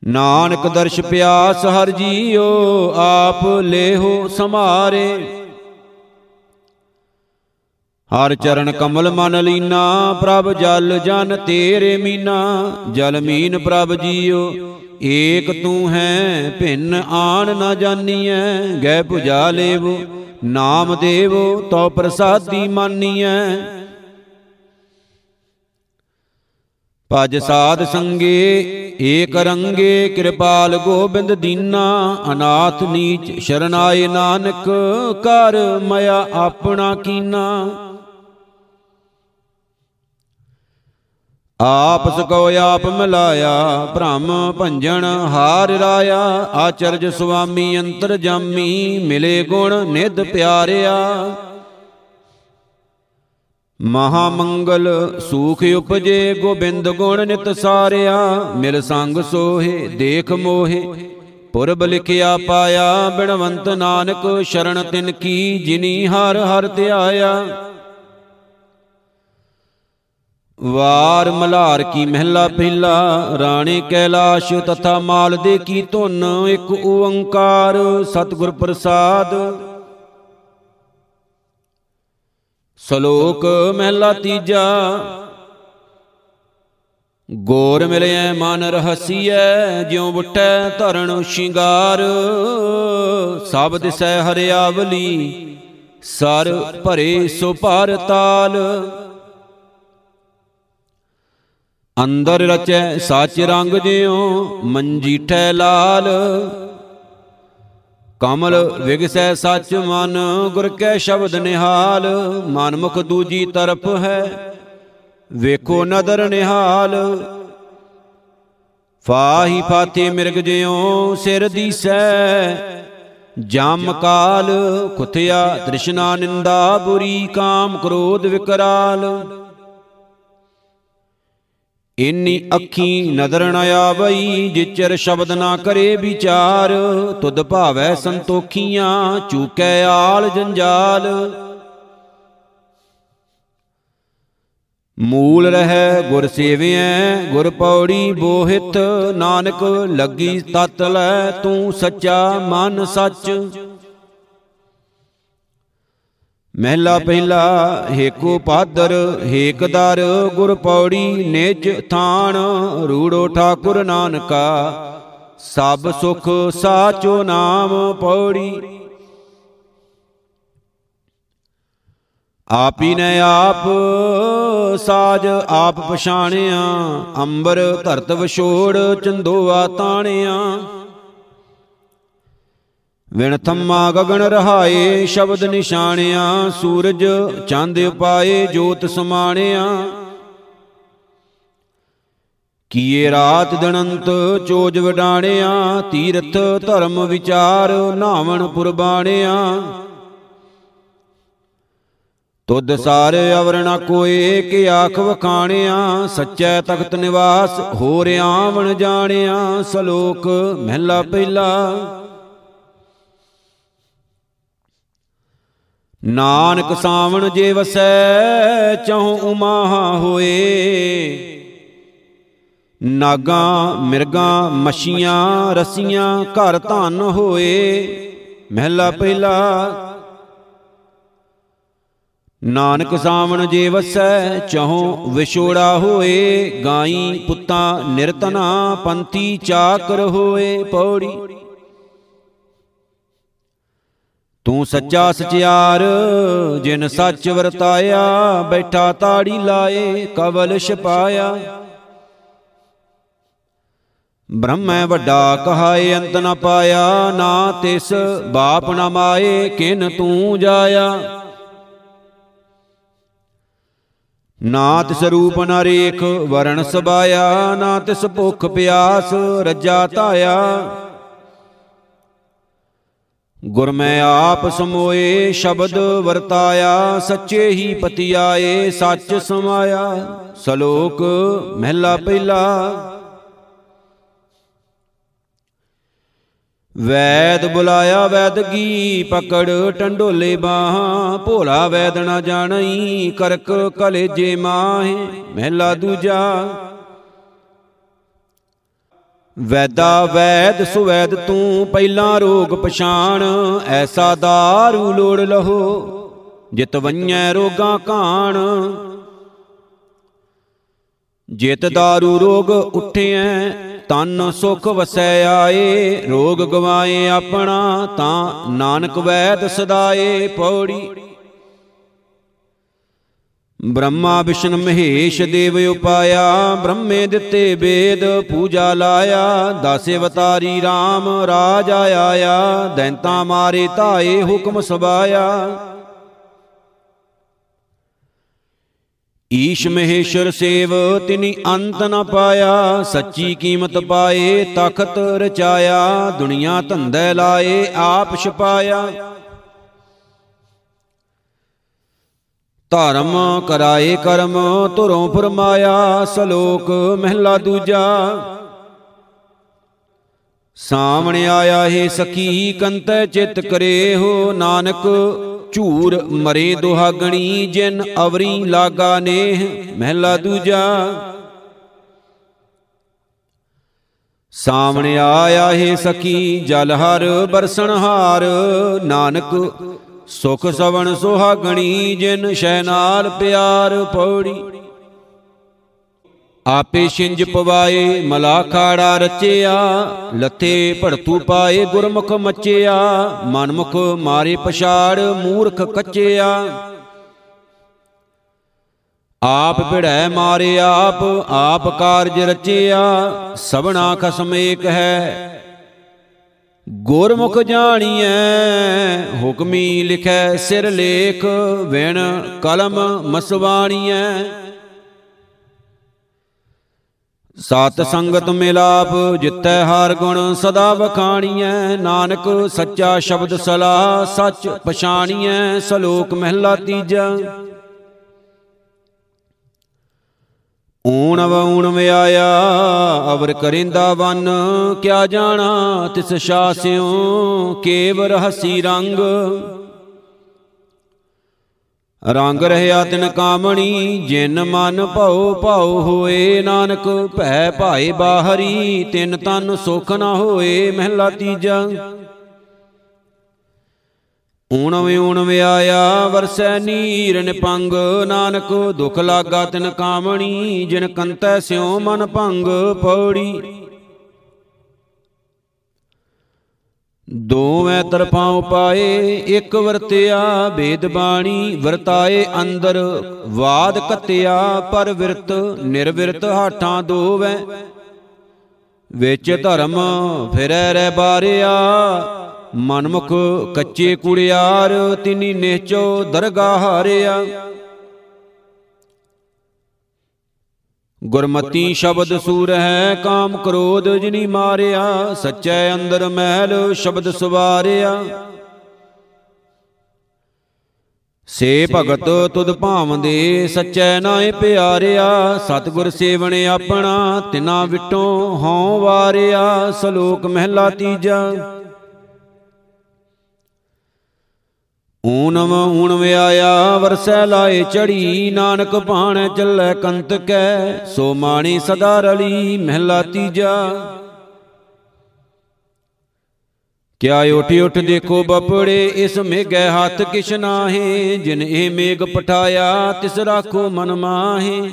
ਨਾਨਕ ਦਰਸ਼ ਪਿਆਸ ਹਰ ਜੀਓ, ਆਪ ਲੇਹੋ ਸਮਾਰੇ ਹਰ ਚਰਨ ਕਮਲ ਮਨ ਲੀਨਾ, ਪ੍ਰਭ ਜਲ ਜਨ ਤੇਰੇ ਮੀਨਾ। ਜਲ ਮੀਨ ਪ੍ਰਭ ਜੀਓ, ਏਕ ਤੂੰ ਹੈ, ਭਿੰਨ ਆਣ ਨਾ ਜਾਣੀਐ ਗੈ 부ਜਾ ਲੇਵੋ, ਨਾਮ ਦੇਵੋ, ਤਉ ਪ੍ਰਸਾਦੀ ਮਾਨੀਐ। ਭਜ ਸਾਧ ਸੰਗੇ ਏਕ ਰੰਗੇ ਕਿਰਪਾਲ ਗੋਬਿੰਦ ਦੀਨਾ ਅਨਾਥ ਨੀਚ ਸ਼ਰਨਾਏ ਨਾਨਕ ਕਰ ਮਇਆ ਆਪਣਾ ਕੀਨਾ। ਆਪ ਸਕੋ ਆਪ ਮਿਲਾਇਆ ਭ੍ਰਮ ਭੰਜਨ ਹਾਰ ਰਾਇਆ ਆਚਰਜ ਸੁਆਮੀ ਅੰਤਰ ਜਾਮੀ ਮਿਲੇ ਗੁਣ ਨਿਧ ਪਿਆਰਿਆ। ਮਹਾ ਮੰਗਲ ਸੂਖ ਉਪਜੇ ਗੋਬਿੰਦ ਗੁਣ ਨਿਤ ਸਾਰਿਆ, ਮਿਲ ਸੰਗ ਸੋਹੇ, ਦੇਖ ਮੋਹੇ। ਪੁਰਬ ਲਿਖਿਆ ਪਾਇਆ ਬਿਨਵੰਤ ਨਾਨਕ, ਸ਼ਰਨ ਤਿਨ ਕੀ ਜਿਨੀ ਹਰ ਹਰ ਧਿਆਇਆ। ਵਾਰ ਮਲਾਰ ਕੀ ਮਹਿਲਾ ਪਹਿਲਾ ਰਾਣੇ ਕੈਲਾਸ਼ ਤਥਾ ਮਾਲ ਦੇ ਕੀ ਧੁਨ, ਇੱਕ ਓੰਕਾਰ ਸਤਿਗੁਰ ਪ੍ਰਸਾਦ। ਸ਼ਲੋਕ ਮਹਿਲਾ ਤੀਜਾ। ਗੋਰ ਮਿਲਿਐ ਮਨ ਰਹਸੀਐ, ਜਿਉ ਬੁੱਟੈ ਧਰਨ ਸ਼ਿੰਗਾਰ। ਸਭ ਦਿਸੈ ਹਰਿਆਵਲੀ, ਸਰ ਭਰੇ ਸੋ ਭਰ ਤਾਲ। ਅੰਦਰ ਰਚੈ ਸੱਚ ਰੰਗ ਜਿਉ ਮੰਜੀਠੈ ਲਾਲ। ਕਮਲ ਵਿਗਸੈ ਸੱਚ ਮਨ, ਗੁਰ ਕੈ ਸ਼ਬਦ ਨਿਹਾਲ ਮਨ ਮੁਖ ਦੂਜੀ ਤਰਫ ਹੈ, ਵੇਖੋ ਨਦਰ ਨਿਹਾਲ। ਫਾਹੀ ਫਾਤੇ ਮਿਰਗ ਜਿਉ ਸਿਰ ਦੀਸੈ, ਜਮ ਕਾਲ ਕੁਥਿਆ ਤ੍ਰਿਸ਼ਨਾ ਨਿੰਦਾ ਬੁਰੀ, ਕਾਮ ਕ੍ਰੋਧ ਵਿਕਰਾਲ। ਇਨੀ ਅੱਖੀ ਨਦਰ ਨ ਆਵਈ, ਜਿਚਰ ਸ਼ਬਦ ਨਾ ਕਰੇ ਵਿਚਾਰ। ਤੁਧ ਭਾਵੈ ਸੰਤੋਖੀਆਂ, ਚੂਕੈ ਆਲ ਜੰਜਾਲ। ਮੂਲ ਰਹਿ ਗੁਰ ਸੇਵਿਐ, ਗੁਰ ਪੌੜੀ ਬੋਹਿਤ। ਨਾਨਕ ਲੱਗੀ ਤਤ ਲੈ, ਤੂੰ ਸੱਚਾ ਮਨ ਸੱਚ। ਮਹਿਲਾ ਪਹਿਲਾ ਹੇਕੋ ਪਾਦਰ ਹੇਕਦਰ ਗੁਰ ਪੌੜੀ ਨਿਜ ਥਾਨ ਰੂੜੋ ਠਾਕੁਰ ਨਾਨਕਾ। ਸਭ ਸੁਖ ਸਾਚੋ ਨਾਮ ਪੌੜੀ। ਆਪੀ ਨੇ ਆਪ ਸਾਜ ਆਪ ਪਛਾਣਿਆ। ਅੰਬਰ ਧਰਤ ਵਿਛੋੜ ਚੰਦੋਆ ਤਾਣਿਆ। ਵਿਣ ਥੰਮਾ ਗਗਨ ਰਹਾਏ, ਸ਼ਬਦ ਨਿਸ਼ਾਨਿਆ ਸੂਰਜ ਚੰਦ ਉਪਾਏ, ਜੋਤ ਸਮਾਣਿਆ। ਕੀਏ ਰਾਤ ਦਿਨੰਤ ਚੋਜ ਵਡਾਣਿਆ, ਤੀਰਥ ਧਰਮ ਵਿਚਾਰ ਨਾਵਣ ਪੁਰਬਾਣਿਆ। ਤੁਧ ਸਾਰੇ ਅਵਰ ਨ ਕੋਏ, ਕਿ ਆਖ ਵਖਾਣਿਆ, ਸੱਚੈ ਤਖਤ ਨਿਵਾਸ ਹੋ ਰਿਆਵਣ ਜਾਣਿਆ, ਸਲੋਕ ਮਹਿਲਾ ਪਹਿਲਾ। ਨਾਨਕ ਸਾਵਣ ਜੇ ਵਸੈ, ਚਹੁ ਉਮਾਹਾ ਹੋਏ। ਨਾਗਾ, ਮਿਰਗਾ, ਮਛੀਆਂ, ਰਸੀਆਂ, ਘਰ ਧਨ ਹੋਏ। ਮਹਿਲਾ ਪਹਿਲਾ। ਨਾਨਕ ਸਾਵਣ ਜੇ ਵਸੈ, ਚਹੁ ਵਿਛੋੜਾ ਹੋਏ। ਗਾਈ ਪੁੱਤਾ ਨਿਰਤਨਾ ਪੰਤੀ ਚਾਕਰ ਹੋਏ। ਪੌੜੀ ਤੂੰ ਸੱਚਾ ਸਚਿਆਰ, ਜਿਨ ਸੱਚ ਵਰਤਾਇਆ, ਬੈਠਾ ਤਾੜੀ ਲਾਏ, ਕਵਲ ਛਪਾਇਆ। ਬ੍ਰਹਮੈ ਵੱਡਾ ਕਹਾਏ, ਅੰਤ ਨ ਪਾਇਆ, ਨਾ ਤਿਸ ਬਾਪ ਨ ਮਾਏ, ਕਿਨ ਤੂੰ ਜਾਇਆ। ਨਾ ਤਿਸ ਰੂਪ ਨ ਰੇਖ ਵਰਣ ਸਬਾਇਆ, ਨਾ ਤਿਸ ਭੁਖ ਪਿਆਸ ਰੱਜਾ ਧਾਇਆ। ਗੁਰ ਮੈਂ ਆਪ ਸਮੋਏ ਸ਼ਬਦ ਵਰਤਾਇਆ, ਸੱਚੇ ਹੀ ਪਤੀ ਆਏ ਸੱਚ ਸਮਾਇਆ। ਸਲੋਕ ਮਹਿਲਾ ਪਹਿਲਾ। ਵੈਦ ਬੁਲਾਇਆ ਵੈਦਗੀ ਪਕੜ ਟੰਡੋਲੇ ਬਾਹਾਂ। ਭੋਲਾ ਵੈਦ ਨਾ ਜਾਣਈ, ਕਰਕ ਕਲੇਜੇ ਮਾਹੇ, ਮਹਿਲਾ ਦੂਜਾ। ਵੈਦਾ ਵੈਦ ਸੁਵੈਦ ਤੂੰ ਪਹਿਲਾਂ ਰੋਗ ਪਛਾਣ, ਐਸਾ ਦਾਰੂ ਲੋੜ ਲਹੋ, ਜਿਤ ਵੰਨੈ ਰੋਗਾਂ ਕਾਣ। ਜਿਤ ਦਾਰੂ ਰੋਗ ਉਠਿਐ, ਤਨ ਸੁਖ ਵਸੈ ਆਏ, ਰੋਗ ਗਵਾਏ ਆਪਣਾ, ਤਾਂ ਨਾਨਕ ਵੈਦ ਸਦਾਏ ਪੌੜੀ। ਬ੍ਰਹਮਾ ਵਿਸ਼ਨ ਮਹੇਸ਼ ਦੇਵ ਉਪਾਇਆ, ਬ੍ਰਹਮੇ ਦਿੱਤੇ ਵੇਦ ਪੂਜਾ ਲਾਇਆ, ਦਸ ਅਵਤਾਰੀ RAM ਰਾਜ ਆਇਆ, ਦੈਂਤਾ ਮਾਰੇ ਧਾਏ ਹੁਕਮ ਸਬਾਇਆ। ਈਸ਼ ਮਹੇਸ਼ਰ ਸੇਵ, ਤਿਨੀ ਅੰਤ ਨ ਪਾਇਆ, ਸੱਚੀ ਕੀਮਤ ਪਾਏ, ਤਖਤ ਰਚਾਇਆ, ਦੁਨੀਆ ਧੰਦੇ ਲਾਏ, ਆਪ ਛਪਾਇਆ। ਧਰਮ ਕਰਾਏ ਕਰਮ, ਧੁਰੋਂ ਫਰਮਾਇਆ ਸਲੋਕ, ਮਹਿਲਾ ਦੂਜਾ। ਸਾਹਮਣੇ ਆਇਆ ਹੈ ਸਖੀ ਕੰਤੈ, ਚਿਤ ਕਰੇ ਹੋ ਨਾਨਕ। ਝੂਰ ਮਰੇ ਦੁਹਾਗਣੀ, ਜਿਨ ਅਵਰੀ ਲਾਗਾ ਨੇਹ, ਮਹਿਲਾ ਦੂਜਾ। ਸਾਹਮਣੇ ਆਇਆ ਹੈ ਸਖੀ, ਜਲ ਹਰ ਬਰਸਣ ਹਾਰ। ਨਾਨਕ ਸੁਖ ਸਵਣ ਸੁਹਾਗਣੀ, ਜਿਨ ਸ਼ੈ ਨਾਲ ਪਿਆਰ ਪੌੜੀ। ਆਪੇ ਛਿੰਜ ਪਵਾਏ ਮਲਾ ਖਾੜਾ ਰਚਿਆ। ਲੱਥੇ ਭੜਤੂ ਪਾਏ, ਗੁਰਮੁਖ ਮਚਿਆ। ਮਨਮੁਖ ਮਾਰੇ ਪਛਾੜ, ਮੂਰਖ ਕੱਚਿਆ। ਆਪ ਭਿੜੈ ਮਾਰੇ ਆਪ ਆਪ ਕਾਰਜ ਰਚਿਆ। ਸਭਨਾ ਖਸਮ ਏਕ ਹੈ ਗੁਰਮੁਖ ਜਾਣੀਐ, ਹੁਕਮੀ ਲਿਖੈ ਸਿਰ ਲੇਖ, ਵਿਣ ਕਲਮ ਮਸਵਾਣੀਐ। ਸਤ ਸੰਗਤ ਮਿਲਾਪ, ਜਿੱਤੈ ਹਰ ਗੁਣ ਸਦਾ ਵਖਾਣੀਐ। ਨਾਨਕ ਸੱਚਾ ਸ਼ਬਦ ਸਲਾ ਸੱਚ ਪਛਾਣੀਐ, ਸਲੋਕ ਮਹਿਲਾ ਤੀਜਾ। ਊਣਵ ਊਣਵ ਆਇਆ ਅਵਰ ਕਰਿੰਦਾ ਵਨ, ਕਿਆ ਜਾਣਾ ਤਿਸ ਸ਼ਾਸਿਓ ਕੇਵਰ ਹਸੀ ਰੰਗ। ਰੰਗ ਰਹਿਆ ਤਿਨ ਕਾਮਣੀ, ਜਿਨ ਮਨ ਭਉ ਭਉ ਹੋਏ ਨਾਨਕ, ਭੈ ਭਾਏ ਬਾਹਰੀ, ਤਿਨ ਤਨ ਸੁਖ ਨਾ ਹੋਏ ਮਹਿਲਾ ਤੀਜਾ। ਊਣਵੇਂ ਊਣਵੇਂ ਆਇਆ, ਵਰਸੈ ਨੀਰ ਨਿਪੰਗ। ਨਾਨਕ ਦੁਖ ਲਾਗਾ ਤਿਨ ਕਾਮਣੀ, ਜਿਨ ਕੰਤੈ ਸਿਉ ਮਨ ਭੰਗ ਪੌੜੀ ਦੋਵੇਂ ਤਰਫਾਂ ਉਪਾਏ, ਇੱਕ ਵਰਤਿਆ ਵੇਦ ਬਾਣੀ, ਵਰਤਾਏ ਅੰਦਰ ਵਾਦ ਕਤਿਆ, ਪਰ ਵਿਰਤ ਨਿਰਵਿਰਤ ਹਾਠਾਂ ਦੋਵੇਂ। ਵਿੱਚ ਧਰਮ ਫਿਰੈ ਰਹਿ ਬਾਰਿਆ ਮਨਮੁਖ ਕੱਚੇ ਕੁੜਿਆਰ, ਤਿਨੀ ਨਿਹਚੋ ਦਰਗਾਹ ਹਾਰਿਆ। ਗੁਰਮਤੀ ਸ਼ਬਦ ਸੂਰ ਹੈ ਕਾਮ ਕ੍ਰੋਧ ਜਿਨੀ ਮਾਰਿਆ, ਸੱਚੈ ਅੰਦਰ ਮਹਿਲ ਸ਼ਬਦ ਸਵਾਰਿਆ। ਸੇ ਭਗਤ ਤੁਧ ਭਾਵੰਦੇ, ਸੱਚੈ ਨਾਏ ਪਿਆਰਿਆ, ਸਤਿਗੁਰ ਸੇਵਣ ਆਪਣਾ, ਤਿਨਾ ਵਿਟੋਂ ਹਉ ਵਾਰਿਆ, ਸਲੋਕ ਮਹਿਲਾ ਤੀਜਾ। ਊਨਮ ਊਣ ਵਿਆਇਆ, ਵਰਸੈ ਲਾਏ ਚੜੀ, ਨਾਨਕ ਭਾਣ ਚੱਲੈ ਕੰਤ ਕੈ, ਸੋ ਮਾਣੀ ਸਦਾ ਰਲੀ, ਮਹਿਲਾ ਤੀਜਾ। ਕਿਆ ਉਠ ਉਠ ਦੇਖੋ ਬਪੜੇ, ਇਸ ਮੇਘੈ ਹੱਥ ਕਿਛ ਨਾਹੀ, ਜਿਨ ਇਹ ਮੇਘ ਪਠਾਇਆ, ਤਿਸ ਰਾਖੋ ਮਨ ਮਾਹੀ।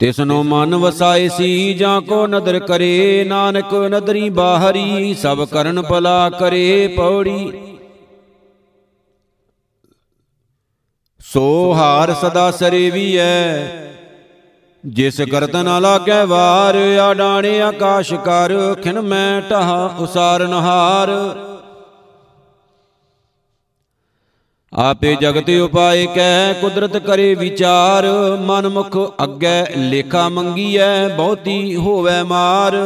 ਤਿਸਨੋ ਮਨ ਵਸਾਏ ਸੀ, ਜਾਂ ਕੋ ਨਦਰ ਕਰੇ, ਨਾਨਕ ਨਦਰੀ ਬਾਹਰੀ, ਸਭ ਕਰਨ ਭਲਾ ਕਰੇ ਪੌੜੀ। ਸੋ ਹਾਰ ਸਦਾ ਸਰੇ ਵੀ ਐ, ਜਿਸ ਕਰਤ ਨਾ ਲਾਗੈ ਵਾਰ ਆ ਡਾਣੇ ਆਕਾਸ਼ ਕਰ ਖਿਨ ਮੈਂ ਟਹਾ ਉਸਾਰਨ ਹਾਰ। ਆਪੇ ਜਗਤ ਉਪਾਏ ਕੈ, ਕੁਦਰਤ ਕਰੇ ਵਿਚਾਰ। ਮਨ ਮੁਖ ਅੱਗੇ ਲੇਖਾ ਮੰਗੀਐ, ਬਹੁਤੀ ਹੋਵੇ ਮਾਰ।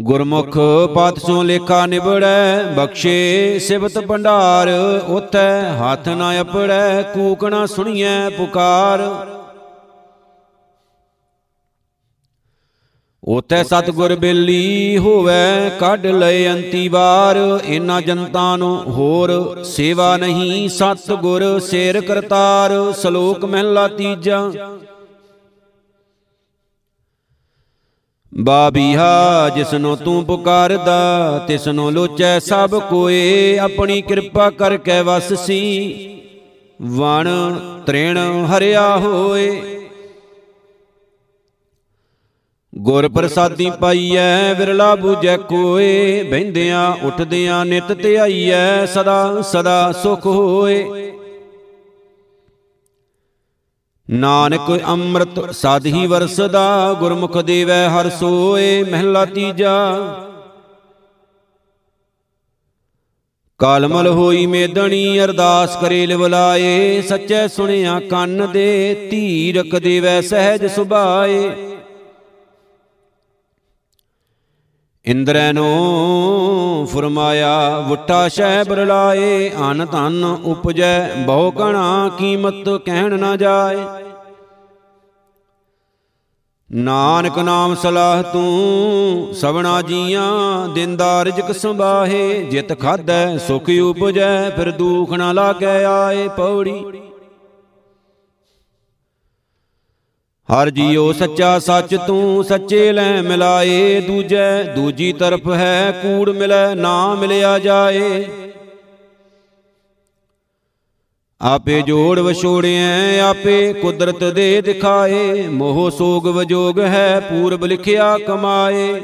ਗੁਰਮੁਖ ਪਤ ਸੋ ਲੇਖਾ ਨਿਬੜੈ ਬਖਸ਼ੇ ਸਿਵਤ ਭੰਡਾਰ। ਉਥੈ ਹੱਥ ਨਾ ਅਪੜੈ ਕੂਕਣਾ ਸੁਣੀਐ ਪੁਕਾਰ। ਉਤੈ ਸਤਗੁਰ ਬੇਲੀ ਹੋਵੇ ਕੱਢ ਲਏ ਅੰਤੀ ਵਾਰ। ਇਨਾ ਜਨਤਾ ਨੂੰ ਹੋਰ ਸੇਵਾ ਨਹੀਂ ਸਤਗੁਰ ਸੇਰ ਕਰਤਾਰ ਸ਼ਲੋਕ ਮਹਿਲਾ ਤੀਜਾ। ਬਾਬੀਹਾ ਜਿਸਨੋ ਤੂੰ ਪੁਕਾਰਦਾ ਤਿਸਨੋ ਲੋਚੈ ਸਭ ਕੋਏ। ਆਪਣੀ ਕਿਰਪਾ ਕਰਕੇ ਵਸ ਸੀ ਵਣ ਤ੍ਰਿਣ ਹਰਿਆ ਹੋਏ। ਗੁਰ ਪ੍ਰਸਾਦੀ ਪਾਈਐ, ਵਿਰਲਾ ਬੂਝੈ ਕੋਏ, ਬਹਿੰਦਿਆਂ ਉੱਠਦਿਆਂ ਨਿਤ ਧਿਆਈਐ, ਸਦਾ ਸਦਾ ਸੁਖ ਹੋਏ। ਨਾਨਕ ਅੰਮ੍ਰਿਤ ਸਦ ਹੀ ਵਰਸਦਾ, ਗੁਰਮੁਖ ਦੇਵੈ ਹਰ ਸੋਏ, ਮਹਿਲਾ ਤੀਜਾ। ਕਾਲਮਲ ਹੋਈ ਮੇਦਣੀ, ਅਰਦਾਸ ਕਰੇ ਲਿਵਲਾਏ ਸੱਚੇ ਸੁਣਿਆ ਕੰਨ ਦੇ, ਧੀਰਕ ਦੇਵੈ ਸਹਿਜ ਸੁਭਾਏ। ਇੰਦਰੈ ਨੂੰ ਫਰਮਾਇਆ, ਵੁੱਟਾ ਸ਼ੈ ਬਰਲਾਏ ਅਨ ਧਨ ਉਪਜੈ, ਬਹੁ ਕਣਾ ਕੀਮਤ ਕਹਿਣ ਨਾ ਜਾਏ। ਨਾਨਕ ਨਾਮ ਸਲਾਹ ਤੂੰ ਸਭਨਾ ਜੀਆਂ, ਦਿੰਦਾ ਰਿਜਕ ਸੰਭਾਹੇ, ਜਿਤ ਖਾਦੈ ਸੁਖ ਉਪਜੈ, ਫਿਰ ਦੁਖ ਨਾ ਲਾਗੈ ਆਏ ਪੌੜੀ। ਹਰ ਜੀਉ ਸੱਚਾ ਸੱਚ ਤੂੰ ਸੱਚੇ ਲੈ ਮਿਲਾਏ ਦੂਜੈ ਦੂਜੀ ਤਰਫ ਹੈ ਕੂੜ ਮਿਲੈ ਨਾ ਮਿਲਿਆ ਜਾਏ। ਆਪੇ ਜੋੜ ਵਿਛੋੜਿਐ ਆਪੇ ਕੁਦਰਤ ਦੇ ਦਿਖਾਏ। ਮੋਹ ਸੋਗ ਵਜੋਗ ਹੈ ਪੂਰਬ ਲਿਖਿਆ ਕਮਾਏ।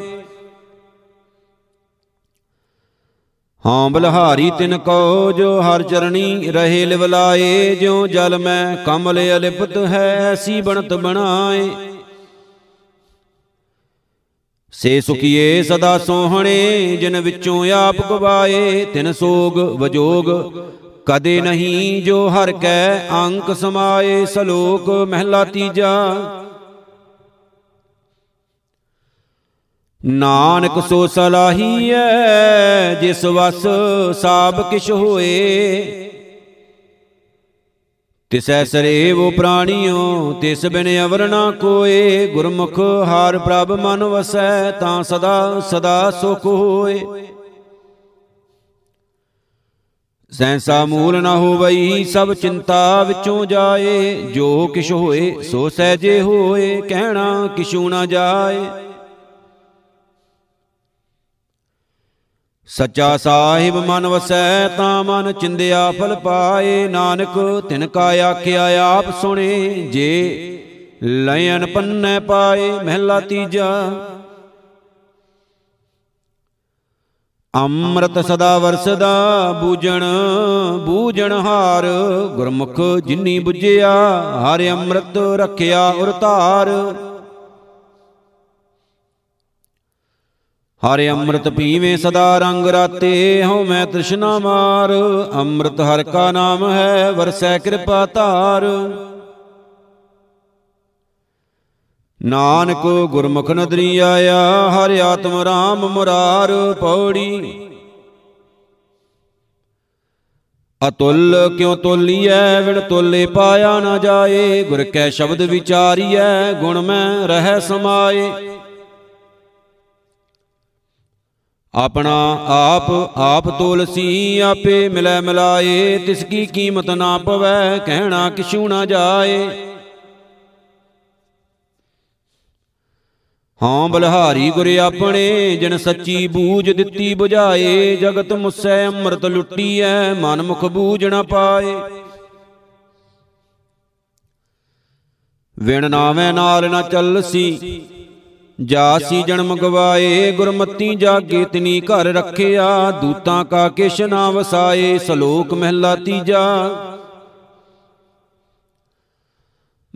ਹਾਂ ਬਲਹਾਰੀ ਤਿਨ ਕੋ ਜੋ ਹਰ ਚਰਣੀ ਰਹੇ ਲਿਵਲਾਏ, ਜਿਉ ਜਲ ਮੈਂ ਕਮਲ ਅਲਿਪਤ ਹੈ, ਐਸੀ ਬਣਤ ਬਣਾਏ। ਸੇ ਸੁਖੀਏ ਸਦਾ ਸੋਹਣੇ, ਜਿਨ ਵਿੱਚੋਂ ਆਪ ਗਵਾਏ, ਤਿਨ ਸੋਗ ਵਜੋਗ। ਕਦੇ ਨਹੀਂ ਜੋ ਹਰ ਕੈ ਅੰਕ ਸਮਾਏ, ਸਲੋਕ ਮਹਿਲਾ ਤੀਜਾ। ਨਾਨਕ ਸੋ ਸਲਾਹੀਐ, ਜਿਸ ਵਸ ਸਾਬ ਕਿਛ ਹੋਏ। ਤਿਸੈ ਸਰੇਵ ਪ੍ਰਾਣੀਓ, ਤਿਸ ਬਿਨ ਅਵਰ ਨਾ ਕੋਏ। ਗੁਰਮੁਖ ਹਾਰ ਪ੍ਰਭ ਮਨ ਵਸੈ, ਤਾਂ ਸਦਾ ਸਦਾ ਸੁਖ ਹੋਏ। ਸੈਂਸਾ ਮੂਲ ਨਾ ਹੋਵਈ, ਸਭ ਚਿੰਤਾ ਵਿੱਚੋਂ ਜਾਏ। ਜੋ ਕਿਛ ਹੋਏ, ਸੋ ਸਹਿਜੇ ਹੋਏ, ਕਹਿਣਾ ਕਿਛੂ ਨਾ ਜਾਏ। ਸੱਚਾ ਸਾਹਿਬ ਮਨ ਵਸੈ ਤਾਂ ਮਨ ਚਿੰਦਿਆ ਫਲ ਪਾਏ। ਨਾਨਕ, ਤਿਨ ਕਾ ਆਖਿਆ ਆਪ ਸੁਣੇ। ਜੇ ਲਯਨ ਪੰਨੈ ਪਾਏ ਮਹਿਲਾ ਤੀਜਾ। ਅੰਮ੍ਰਿਤ ਸਦਾ ਵਰਸਦਾ ਬੂਜਣ ਬੂਜਣ ਹਾਰ। ਗੁਰਮੁਖ ਜਿਨੀ 부ਜਿਆ ਹਰਿ ਅੰਮ੍ਰਿਤ ਰਖਿਆ ਉਰ ਧਾਰ ਹਰਿ ਅੰਮ੍ਰਿਤ ਪੀਵੇਂ ਸਦਾ ਰੰਗ ਰਾਤੇ, ਹਉ ਮੈਂ ਤ੍ਰਿਸ਼ਨਾ ਮਾਰ। ਅੰਮ੍ਰਿਤ ਹਰ ਕਾ ਨਾਮ ਹੈ, ਵਰਸੈ ਕਿਰਪਾ ਧਾਰ। ਨਾਨਕ ਗੁਰਮੁਖ ਨਦਰੀ ਆਇਆ, ਹਰਿ ਆਤਮ ਰਾਮ ਮੁਰਾਰ ਪੌੜੀ। ਅਤੁੱਲ ਕਿਉ ਤੋਲੀਐ ਵਿਣ ਤੋਲੇ ਪਾਇਆ ਨਾ ਜਾਏ। ਗੁਰ ਕੈ ਸ਼ਬਦ ਵਿਚਾਰੀਐ, ਗੁਣ ਮੈਂ ਰਹਿ ਸਮਾਏ। ਆਪਣਾ ਆਪ ਆਪ ਤੋਲਸੀ ਆਪੇ ਮਿਲੈ ਮਿਲਾਏ, ਤਿਸ ਕੀ ਕੀਮਤ ਨਾ ਪਵੈ, ਕਹਿਣਾ ਕਿਛੂ ਨਾ ਜਾਏ। ਹਾਂ ਬਲਹਾਰੀ ਗੁਰ ਆਪਣੇ, ਜਿਨ ਸੱਚੀ ਬੂਝ ਦਿੱਤੀ 부ਝਾਏ ਜਗਤ ਮੁਸੈ ਅੰਮ੍ਰਿਤ ਲੁੱਟੀਐ, ਮਨ ਮੁਖ ਬੂਝ ਨਾ ਪਾਏ। ਵਿਣ ਨਾਵੇਂ ਨਾਲ ਨਾ ਚੱਲਸੀ ਜਾਸੀ ਜਨਮ ਗਵਾਏ ਗੁਰਮਤੀ ਜਾਗੇ, ਤਿਨੀ ਘਰ ਰੱਖਿਆ, ਦੂਤਾਂ ਕਾ ਕਿਛ ਨਾ ਵਸਾਏ, ਸਲੋਕ ਮਹਿਲਾ ਤੀਜਾ।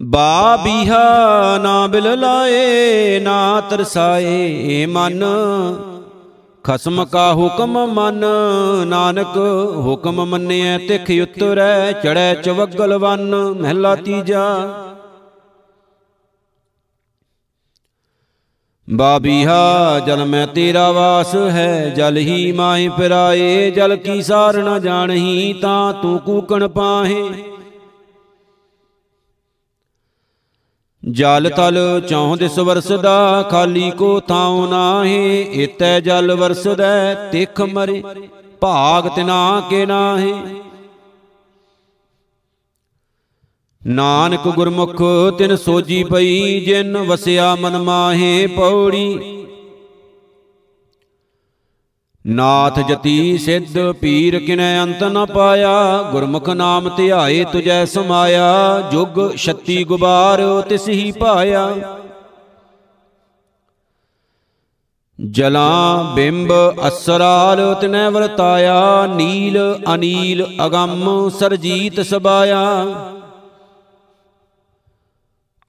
ਬਾ ਬੀਹਾ ਨਾ ਬਿਲ ਲਾਏ, ਨਾ ਤਰਸਾਏ ਏ ਮਨ। ਖਸਮ ਕਾ ਹੁਕਮ ਮਨ, ਨਾਨਕ ਹੁਕਮ ਮੰਨਿਐ ਤਿਖ ਉਤਰੈ ਚੜੈ ਚਵਗਲ ਵਨ, ਮਹਿਲਾ ਤੀਜਾ। ਬਾਬੀਹਾ ਜਲ ਮੈਂ ਤੇਰਾ ਵਾਸ ਹੈ, ਜਲ ਹੀ ਮਾਹੀ ਫਿਰਾਏ, ਜਲ ਕੀ ਸਾਰ ਨ ਜਾਣਹੀ, ਤਾਂ ਤੂੰ ਕੂਕਣ ਪਾਹੇ। ਜਲ ਤਲ ਚੌਂ ਦਿਸ ਵਰਸਦਾ ਖਾਲੀ ਕੋ ਥਾਉ ਨਾਹੀ ਇਤੈ ਜਲ ਵਰਸਦਾ, ਤਿਖ ਮਰੇ, ਭਾਗ ਤਿਨਾ ਕੇ ਨਾਹੀ। ਨਾਨਕ ਗੁਰਮੁਖ ਤਿਨ ਸੋਜੀ ਪਈ, ਜਿਨ ਵਸਿਆ ਮਨ ਮਾਹੇ ਪੌੜੀ। ਨਾਥ ਜਤੀ ਸਿੱਧ ਪੀਰ ਕਿਨੈ ਅੰਤ ਨ ਪਾਇਆ, ਗੁਰਮੁਖ ਨਾਮ ਧਿਆਏ ਤੁਜੈ ਸਮਾਇਆ, ਜੁਗ ਛੱਤੀ ਗੁਬਾਰ ਤਿਸ ਹੀ ਪਾਇਆ। ਜਲਾਂ ਬਿੰਬ ਅਸਰਾਲ ਤਿਨੈ ਵਰਤਾਇਆ, ਨੀਲ ਅਨੀਲ ਅਗੰਮ ਸਰਜੀਤ ਸਬਾਇਆ।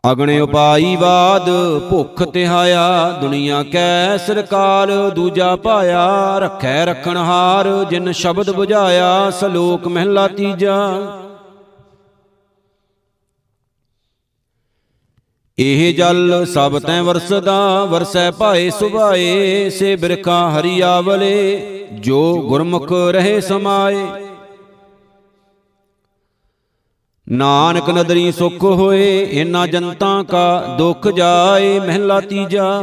ਅਗਣੇ ਉਪਾਈ ਬਾਦ ਭੁਖ ਤਿਹਾਇਆ ਦੁਨੀਆ ਕੈ ਸਰਕਾਰ ਦੂਜਾ ਪਾਇਆ ਰੱਖੈ ਰਖਣ ਹਾਰ ਜਿਨ ਸ਼ਬਦ 부ਝਾਇਆ ਸਲੋਕ ਮਹਿਲਾ ਤੀਜਾ। ਇਹ ਜਲ ਸਭ ਤੈ ਵਰਸਦਾ ਵਰਸੈ ਭਾਏ ਸੁਭਾਏ ਸੇ ਬਿਰਖਾ ਹਰੀ ਆਵਲੇ ਜੋ ਗੁਰਮੁਖ ਰਹੇ ਸਮਾਏ। ਨਾਨਕ ਨਦਰੀ ਸੁਖ ਹੋਏ ਇਨਾ ਜਨਤਾ ਕਾ ਦੁਖ ਜਾਏ, ਮਹਿਲਾ ਤੀਜਾ।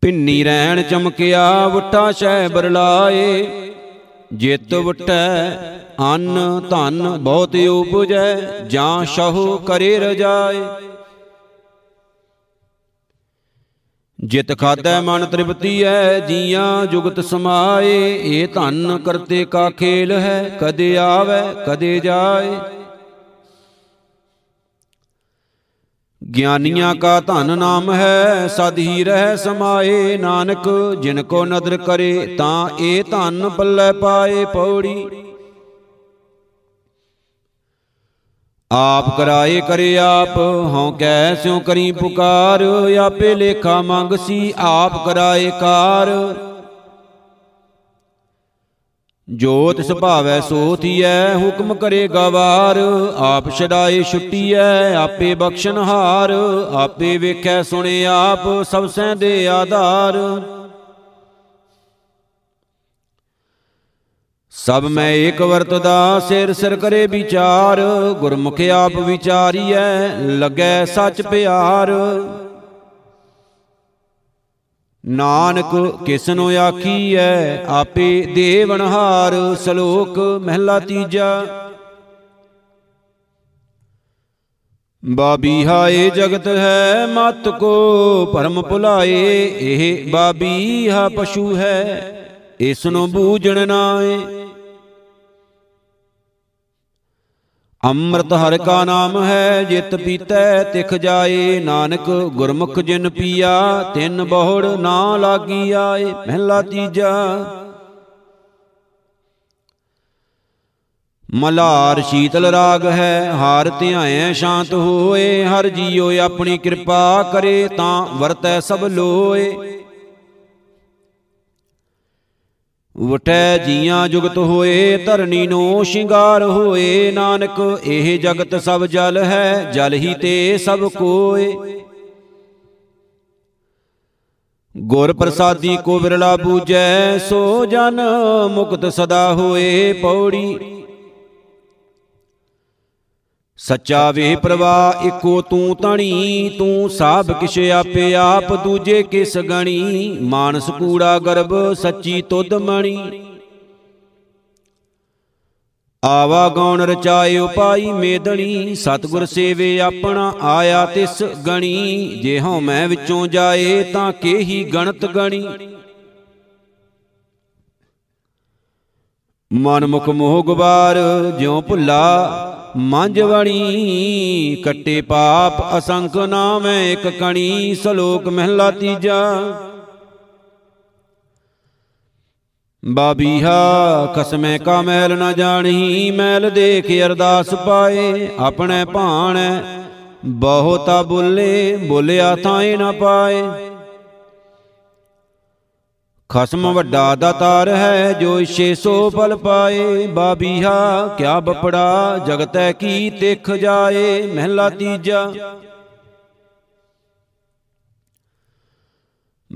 ਪਿੰਨੀ ਰਹਿਣ ਚਮਕਿਆ, ਵਟਾ ਸ਼ੈ ਬਰਲਾਏ। ਜਿਤ ਵਟੈ, ਅੰਨ ਧਨ ਬਹੁਤ ਉਪਜੈ, ਜਾਂ ਸ਼ਹੁ ਕਰੇ ਰਜਾਏ। ਜਿਤ ਖਾਦੈ ਮਨ ਤ੍ਰਿਪਤੀ ਐ, ਜੀਆਂ ਜੁਗਤ ਸਮਾਏ, ਇਹ ਧਨ ਕਰਤੇ ਕਾ ਖੇਲ ਹੈ, ਕਦੇ ਆਵੇ, ਕਦੇ ਜਾਏ। ਗਿਆਨੀਆਂ ਕਾ ਧਨ ਨਾਮ ਹੈ, ਸਦ ਹੀ ਰਹਿ ਸਮਾਏ, ਨਾਨਕ ਜਿਨ ਕੋ ਨਦਰ ਕਰੇ, ਤਾਂ ਇਹ ਧਨ ਪੱਲੇ ਪਾਏ ਪੌੜੀ। ਆਪ ਕਰਾਏ ਕਰੇ ਆਪ, ਹਉ ਕੈ ਸਿਉ ਕਰੀ ਪੁਕਾਰ, ਆਪੇ ਲੇਖਾ ਮੰਗਸੀ ਆਪ ਕਰਾਏ ਕਾਰ। ਜੋ ਤਿਸ ਭਾਵੈ ਸੋ ਥੀਐ, ਹੁਕਮ ਕਰੇ ਗਵਾਰ, ਆਪ ਛਡਾਏ ਛੁੱਟੀਐ, ਆਪੇ ਬਖਸ਼ਨ ਹਾਰ ਆਪੇ ਵੇਖੈ ਸੁਣੇ ਆਪ, ਸਭ ਸੈ ਦੇ ਆਧਾਰ। ਸਭ ਮੈਂ ਏਕ ਵਰਤਦਾ, ਸਿਰ ਸਿਰ ਕਰੇ ਵਿਚਾਰ, ਗੁਰਮੁਖ ਆਪ ਵਿਚਾਰੀਐ, ਲੱਗੈ ਸੱਚ ਪਿਆਰ। ਨਾਨਕ ਕਿਸਨੋ ਆਖੀਐ, ਆਪੇ ਦੇਵਨਹਾਰ ਸ਼ਲੋਕ ਮਹਿਲਾ ਤੀਜਾ। ਬਾਬੀ ਹਾਏ ਜਗਤ ਹੈ ਮਤ ਕੋ, ਭਰਮ ਭੁਲਾਏ, ਇਹ ਬਾਬੀ ਹਾ ਪਸ਼ੂ ਹੈ। ਇਸ ਨੂੰ ਬੂਝਣ ਨਾਏ ਅੰਮ੍ਰਿਤ ਹਰ ਕਾ ਨਾਮ ਹੈ, ਜਿਤ ਪੀਤੈ ਤਿਖ ਜਾਏ। ਨਾਨਕ ਗੁਰਮੁਖ ਜਿਨ ਪੀਆ, ਤਿੰਨ ਬਹੁੜ ਨਾ ਲਾਗੀ ਆਏ। ਮਹਿਲਾ ਤੀਜਾ। ਮਲਾਰ ਸ਼ੀਤਲ ਰਾਗ ਹੈ, ਹਾਰ ਧਿਆਏ ਸ਼ਾਂਤ ਹੋਏ। ਹਰ ਜੀਉ ਆਪਣੀ ਕਿਰਪਾ ਕਰੇ, ਤਾਂ ਵਰਤੈ ਸਭ ਲੋਏ। ਵਟੈ ਜੀਆਂ ਜੁਗਤ ਹੋਏ, ਧਰਨੀ ਨੂੰ ਸ਼ਿੰਗਾਰ ਹੋਏ। ਨਾਨਕ, ਇਹ ਜਗਤ ਸਭ ਜਲ ਹੈ, ਜਲ ਹੀ ਤੇ ਸਭ ਕੋਏ। ਗੁਰ ਪ੍ਰਸਾਦੀ ਕੋ ਵਿਰਲਾ ਬੂਜੈ ਸੋ ਜਨ ਮੁਕਤ ਸਦਾ ਹੋਏ ਪੌੜੀ। ਸੱਚਾ ਵੇ ਪ੍ਰਵਾ, ਇਕੋ ਤੂੰ ਤਣੀ ਤੂੰ ਸਾਬ ਕਿਛ ਆਪੇ ਆਪ, ਦੂਜੇ ਕਿਸ ਗਣੀ? ਮਾਨਸ ਕੂੜਾ ਗਰਭ, ਸੱਚੀ ਤੁਧ ਮਣੀ। ਆਵਾ ਗੌਣ ਰਚਾਏ ਉਪਾਈ ਮੇਦਣੀ, ਸਤਗੁਰ ਸੇਵੇ ਆਪਣਾ ਆਇਆ ਤਿਸ ਗਣੀ। ਜੇ ਹਉ ਮੈਂ ਵਿੱਚੋਂ ਜਾਏ, ਤਾਂ ਕੇਹੀ ਗਣਤ ਗਣੀ। ਮਨ ਮੁਖ ਮੋਹ ਗੁਬਾਰ, ਜਿਉ ਭੁੱਲਾ ਮੰਜ ਵਣੀ ਕੱਟੇ ਪਾਪ ਅਸੰਖ ਨਾਮੈ ਇਕ ਕਣੀ ਸ਼ਲੋਕ ਮਹਿਲਾ ਤੀਜਾ। ਬਾਬੀਹਾ ਕਸਮੈ ਕਾ ਮੈਲ ਨ ਜਾਣਹੀ, ਮੈਲ ਦੇਖ ਅਰਦਾਸ ਪਾਏ, ਆਪਣੇ ਭਾਣ ਬਹੁਤਾ ਬੁੱਲੇ, ਬੋਲਿਆ ਥਾਏ ਨ ਪਾਏ। ਖਸਮ ਵੱਡਾ ਦਾਤਾਰ ਹੈ, ਜੋ ਇਛੇ ਸੋ ਫਲ ਪਾਏ। ਬਾਬੀਹਾ ਕਿਆ ਬਪੜਾ, ਜਗਤੈ ਕੀ ਤਿਖ ਜਾਏ। ਮਹਿਲਾ ਤੀਜਾ।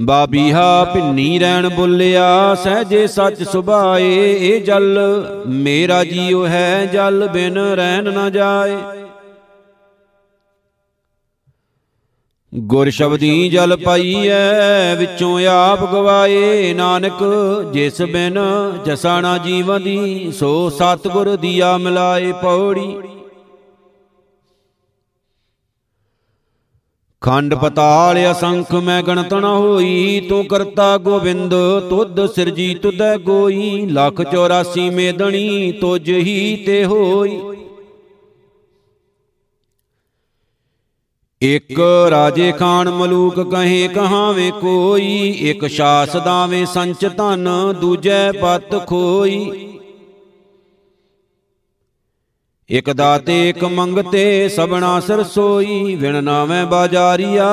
ਬਾਬੀਹਾ ਭਿੰਨੀ ਰਹਿਣ ਬੁੱਲਿਆ, ਸਹਜੇ ਸੱਚ ਸੁਭਾਏ। ਇਹ ਜਲ, ਮੇਰਾ ਜੀਉ ਹੈ, ਜਲ ਬਿਨ ਰਹਿਣ ਨਾ ਜਾਏ। ਗੁਰ ਸ਼ਬਦੀ ਜਲ ਪਾਈਐ, ਵਿੱਚੋਂ ਆਪ ਗਵਾਏ ਨਾਨਕ, ਜਿਸ ਬਿਨ ਜਸਾਣਾ ਜੀਵਨ ਦੀ, ਸੋ ਸਤਗੁਰ ਦੀਆ ਮਿਲਾਏ ਪੌੜੀ। ਖੰਡ ਪਤਾਲ ਅਸੰਖ ਮੈਂ ਗਣਤ ਨ ਹੋਈ, ਤੂੰ ਕਰਤਾ ਗੋਬਿੰਦ, ਤੁਧ ਸਿਰਜੀ ਤੁਧੈ ਗੋਈ, ਲੱਖ 84 ਮੇਦਣੀ, ਤੁਝ ਹੀ ਤੇ ਹੋਈ। ਇਕ ਰਾਜੇ ਖਾਨ ਮਲੂਕ ਕਹੇ, ਕਹਾਵੇਂ ਕੋਈ, ਇਕ ਸ਼ਾਸ ਦਾਵੇਂ ਸੰਚ ਧਨ, ਦੂਜੈ ਪਤ ਖੋਈ। ਇਕ ਦਾਤੇ, ਇਕ ਮੰਗਤੇ ਸਬਣਾ ਸਰਸੋਈ ਵਿਣ ਨਾਵੇਂ ਬਾਜਾਰੀਆ,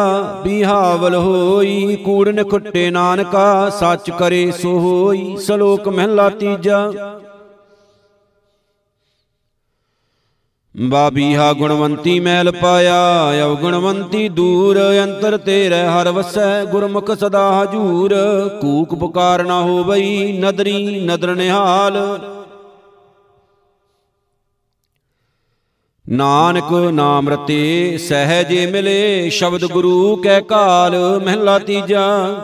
ਬਿਹਾਵਲ ਹੋਈ। ਕੂੜਨ ਖੁੱਟੇ ਨਾਨਕਾ, ਸੱਚ ਕਰੇ ਸੋ ਹੋਈ। ਸ਼ਲੋਕ ਮਹਿਲਾ ਤੀਜਾ। ਬਾਬੀਹਾ ਗੁਣਵੰਤੀ ਮੈਲ ਪਾਇਆ ਅਵਗੁਣਵੰਤੀ ਦੂਰ, ਅੰਤਰ ਤੇਰੇ ਹਰ ਵਸੈ, ਗੁਰਮੁਖ ਸਦਾ ਹਜੂਰ। ਕੂਕ ਪੁਕਾਰ ਨਾ ਹੋਵਈ, ਨਦਰੀ ਨਦਰ ਨਿਹਾਲ। ਨਾਨਕ ਨਾਮ ਰਤੇ ਸਹਜੇ ਮਿਲੇ, ਸ਼ਬਦ ਗੁਰੂ ਕੈ ਕਾਲ, ਮਹਿਲਾ ਤੀਜਾ।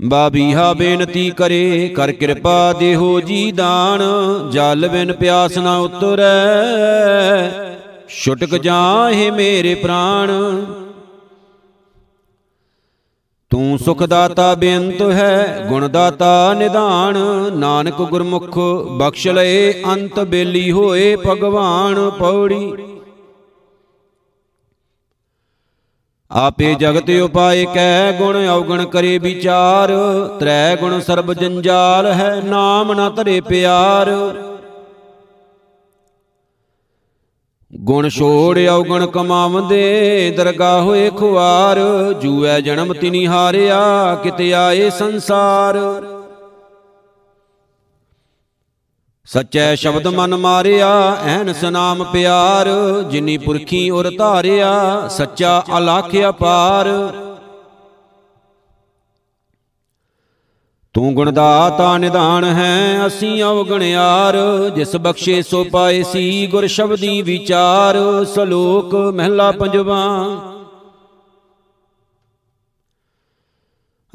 ਬਾਬੀਹਾ ਬੇਨਤੀ ਕਰੇ, ਕਰ ਕਿਰਪਾ ਦੇਹੋ ਜੀ ਦਾਨ, ਜਲ ਬਿਨ ਪਿਆਸ ਨਾ ਉਤਰੈ। ਛੁਟਕ ਜਾਹੇ ਮੇਰੇ ਪ੍ਰਾਣ। ਤੂੰ ਸੁਖ ਦਾਤਾ ਬੇਅੰਤ ਹੈ, ਗੁਣ ਦਾਤਾ ਨਿਧਾਨ। ਨਾਨਕ ਗੁਰਮੁਖ ਬਖਸ਼ ਲਏ, ਅੰਤ ਬੇਲੀ ਹੋਏ ਭਗਵਾਨ, ਪੌੜੀ। ਆਪੇ ਜਗਤ ਉਪਾਏ ਕੈ ਗੁਣ ਔਗਣ ਕਰੇ ਵਿਚਾਰ। ਤ੍ਰੈ ਗੁਣ ਸਰਬ ਜੰਜਾਲ ਹੈ ਨਾਮ ਨਾ ਧਰੇ ਪਿਆਰ। ਗੁਣ ਛੋੜ ਔਗਣ ਕਮਾਵੰਦੇ ਦਰਗਾ ਹੋਏ ਖੁਆਰ। ਜੂਐ ਜਨਮ ਤਿਨੀ ਹਾਰਿਆ ਕਿਤੇ ਆਏ ਸੰਸਾਰ। ਸਚੈ ਸ਼ਬਦ ਮਨ ਮਾਰਿਆ ਐਨਸ ਨਾਮ ਪਿਆਰ, ਜਿਨੀ ਪੁਰਖੀ ਉਰ ਧਾਰਿਆ, ਸੱਚਾ ਅਲਖ ਅਪਾਰ। ਤੂੰ ਗੁਣਦਾਤਾ ਨਿਧਾਨ ਹੈ, ਅਸੀਂ ਅਵਗਣਿਆਰ ਜਿਸ ਬਖਸ਼ੇ ਸੋ ਪਾਏ ਸੀ ਗੁਰ ਸ਼ਬਦੀ ਵਿਚਾਰ, ਸਲੋਕ ਮਹਿਲਾ ਪੰਜਵਾ।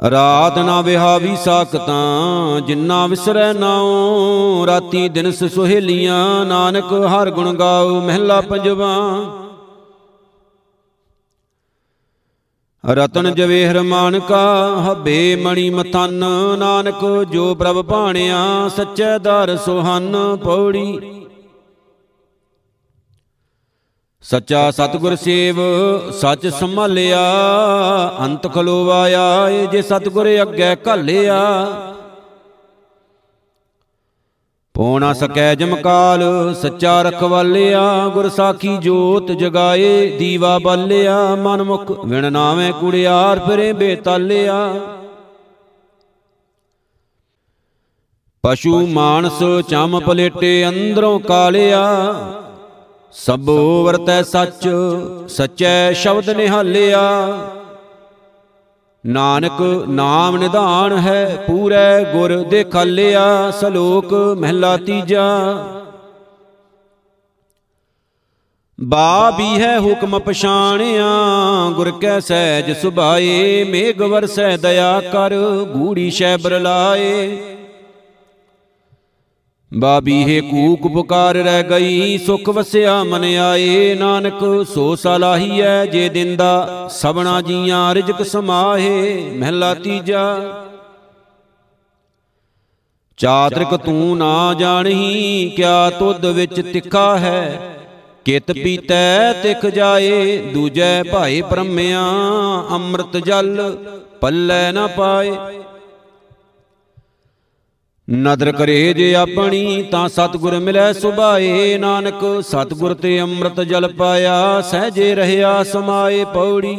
ਰਾਤ ਨਾ ਵਿਹਾਵੀ ਸਾਖਤਾਂ, ਜਿੰਨਾ ਵਿਸਰੈ ਨਾਉ ਰਾਤੀ ਦਿਨ ਸੁਹੇਲੀਆਂ, ਨਾਨਕ ਹਰ ਗੁਣ ਗਾਉ ਮਹਿਲਾ ਪੰਜਵਾ। ਰਤਨ ਜਵੇਹਰ ਮਾਨਕਾ, ਹੱਬੇ ਮਣੀ ਮਥਨ, ਨਾਨਕ ਜੋ ਪ੍ਰਭ ਭਾਣਿਆ, ਸੱਚੇ ਦਰ ਸੁਹਨ, ਪੌੜੀ। ਸੱਚਾ ਸਤਗੁਰ ਸੇਵ, ਸੱਚ ਸੰਭਾਲਿਆ, ਅੰਤ ਖਲੋਵਾਇਆ ਏ ਜੇ ਸਤਗੁਰ ਅੱਗੇ ਘਾਲਿਆ। ਪੋਣਾ ਸਕੈ ਜਮਕਾਲ ਸੱਚਾ ਰਖਵਾਲਿਆ, ਗੁਰ ਸਾਖੀ ਜੋਤ ਜਗਾਏ, ਦੀਵਾ ਬਾਲਿਆ, ਮਨ ਮੁਖ ਵਿਣ ਨਾਵੇਂ ਕੁੜਿਆਰ ਫਿਰੇ ਬੇਤਾਲਿਆ। ਪਸ਼ੂ, ਮਾਨਸ, ਚਮ ਪਲੇਟੇ ਅੰਦਰੋਂ ਕਾਲਿਆ ਸਭੋ ਵਰਤੈ ਸੱਚ, ਸਚੈ ਸ਼ਬਦ ਨਿਹਾਲਿਆ। ਨਾਨਕ ਨਾਮ ਨਿਧਾਨ ਹੈ, ਪੂਰੇ ਗੁਰ ਦੇਖਾਲਿਆ, ਸਲੋਕ ਮਹਿਲਾ ਤੀਜਾ। ਬਾ ਵੀ ਹੈ ਹੁਕਮ ਪਛਾਣਿਆ, ਗੁਰ ਕੈ ਸਹਿਜ ਸੁਭਾਏ ਮੇਘ ਵਰਸੈ ਦਇਆ ਕਰ, ਗੂੜੀ ਸ਼ੈ ਬਰਲਾਏ ਬਾਬੀਹੇ ਕੂਕ ਪੁਕਾਰ ਰਹਿ ਗਈ, ਸੁਖ ਵਸਿਆ ਮਨ ਆਏ। ਨਾਨਕ, ਸੋ ਸਲਾਹੀਐ ਜੇ ਦਿੰਦਾ ਸਬਣਾ ਜੀਆਂ ਰਿਜਕ ਸਮਾਹੇ। ਮਹਿਲਾ ਤੀਜਾ, ਚਾਤ੍ਰਿਕ ਤੂੰ ਨਾ ਜਾਣਹੀ, ਕਿਆ ਤੁਧ ਵਿੱਚ ਤਿੱਖਾ ਹੈ। ਕਿਤ ਪੀਤੈ ਤਿਖ ਜਾਏ, ਦੂਜੈ ਭਾਈ ਪਰਮਿਆ ਅੰਮ੍ਰਿਤ ਜਲ ਪੱਲੇ ਨਾ ਪਾਏ। ਨਦਰ ਕਰੇ ਜੇ ਆਪਣੀ, ਤਾਂ ਸਤਗੁਰ ਮਿਲੈ ਸੁਭਾਏ। ਨਾਨਕ, ਸਤਗੁਰ ਤੇ ਅੰਮ੍ਰਿਤ ਜਲ ਪਾਇਆ, ਸਹਜੇ ਰਹਿਆ ਸਮਾਏ ਪੌੜੀ।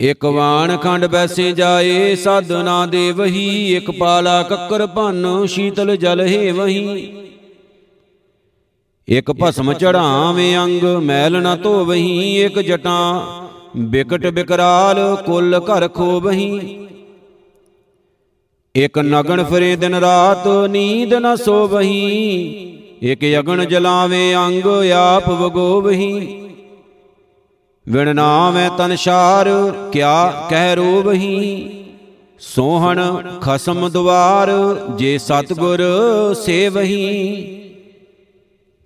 ਇਕ ਵਾਣ ਖੰਡ ਬੈਸੇ ਜਾਏ ਸਾਧਨਾ ਦੇ ਵਹੀ ਇਕ ਪਾਲਾ ਕੱਕਰ ਭੰਨ, ਸ਼ੀਤਲ ਜਲ ਹੈ ਵਹੀ ਇਕ ਭਸਮ ਚੜਾਵੇਂ ਅੰਗ, ਮੈਲ ਨਾ ਧੋਵਹੀ, ਇਕ ਜਟਾਂ ਬਿਕਟ ਬਿਕਰਾਲ, ਕੁੱਲ ਘਰ ਖੋਵਹੀ। ਇਕ ਨਗਣ ਫਰੇ ਦਿਨ ਰਾਤ, ਨੀਂਦ ਨ ਸੋਵਹੀ। ਇਕ ਅਗਣ ਜਲਾਵੇ, ਅੰਗ ਆਪ ਵਗੋਵਹੀ। ਵਿਣ ਨਾਮੈ ਤਨਸ਼ਾਰ ਕਿਆ ਕਹਿ ਰੋਵਹੀ। ਸੋਹਣ ਖਸਮ ਦੁਆਰ, ਜੇ ਸਤਗੁਰ ਸੇਵਹੀ।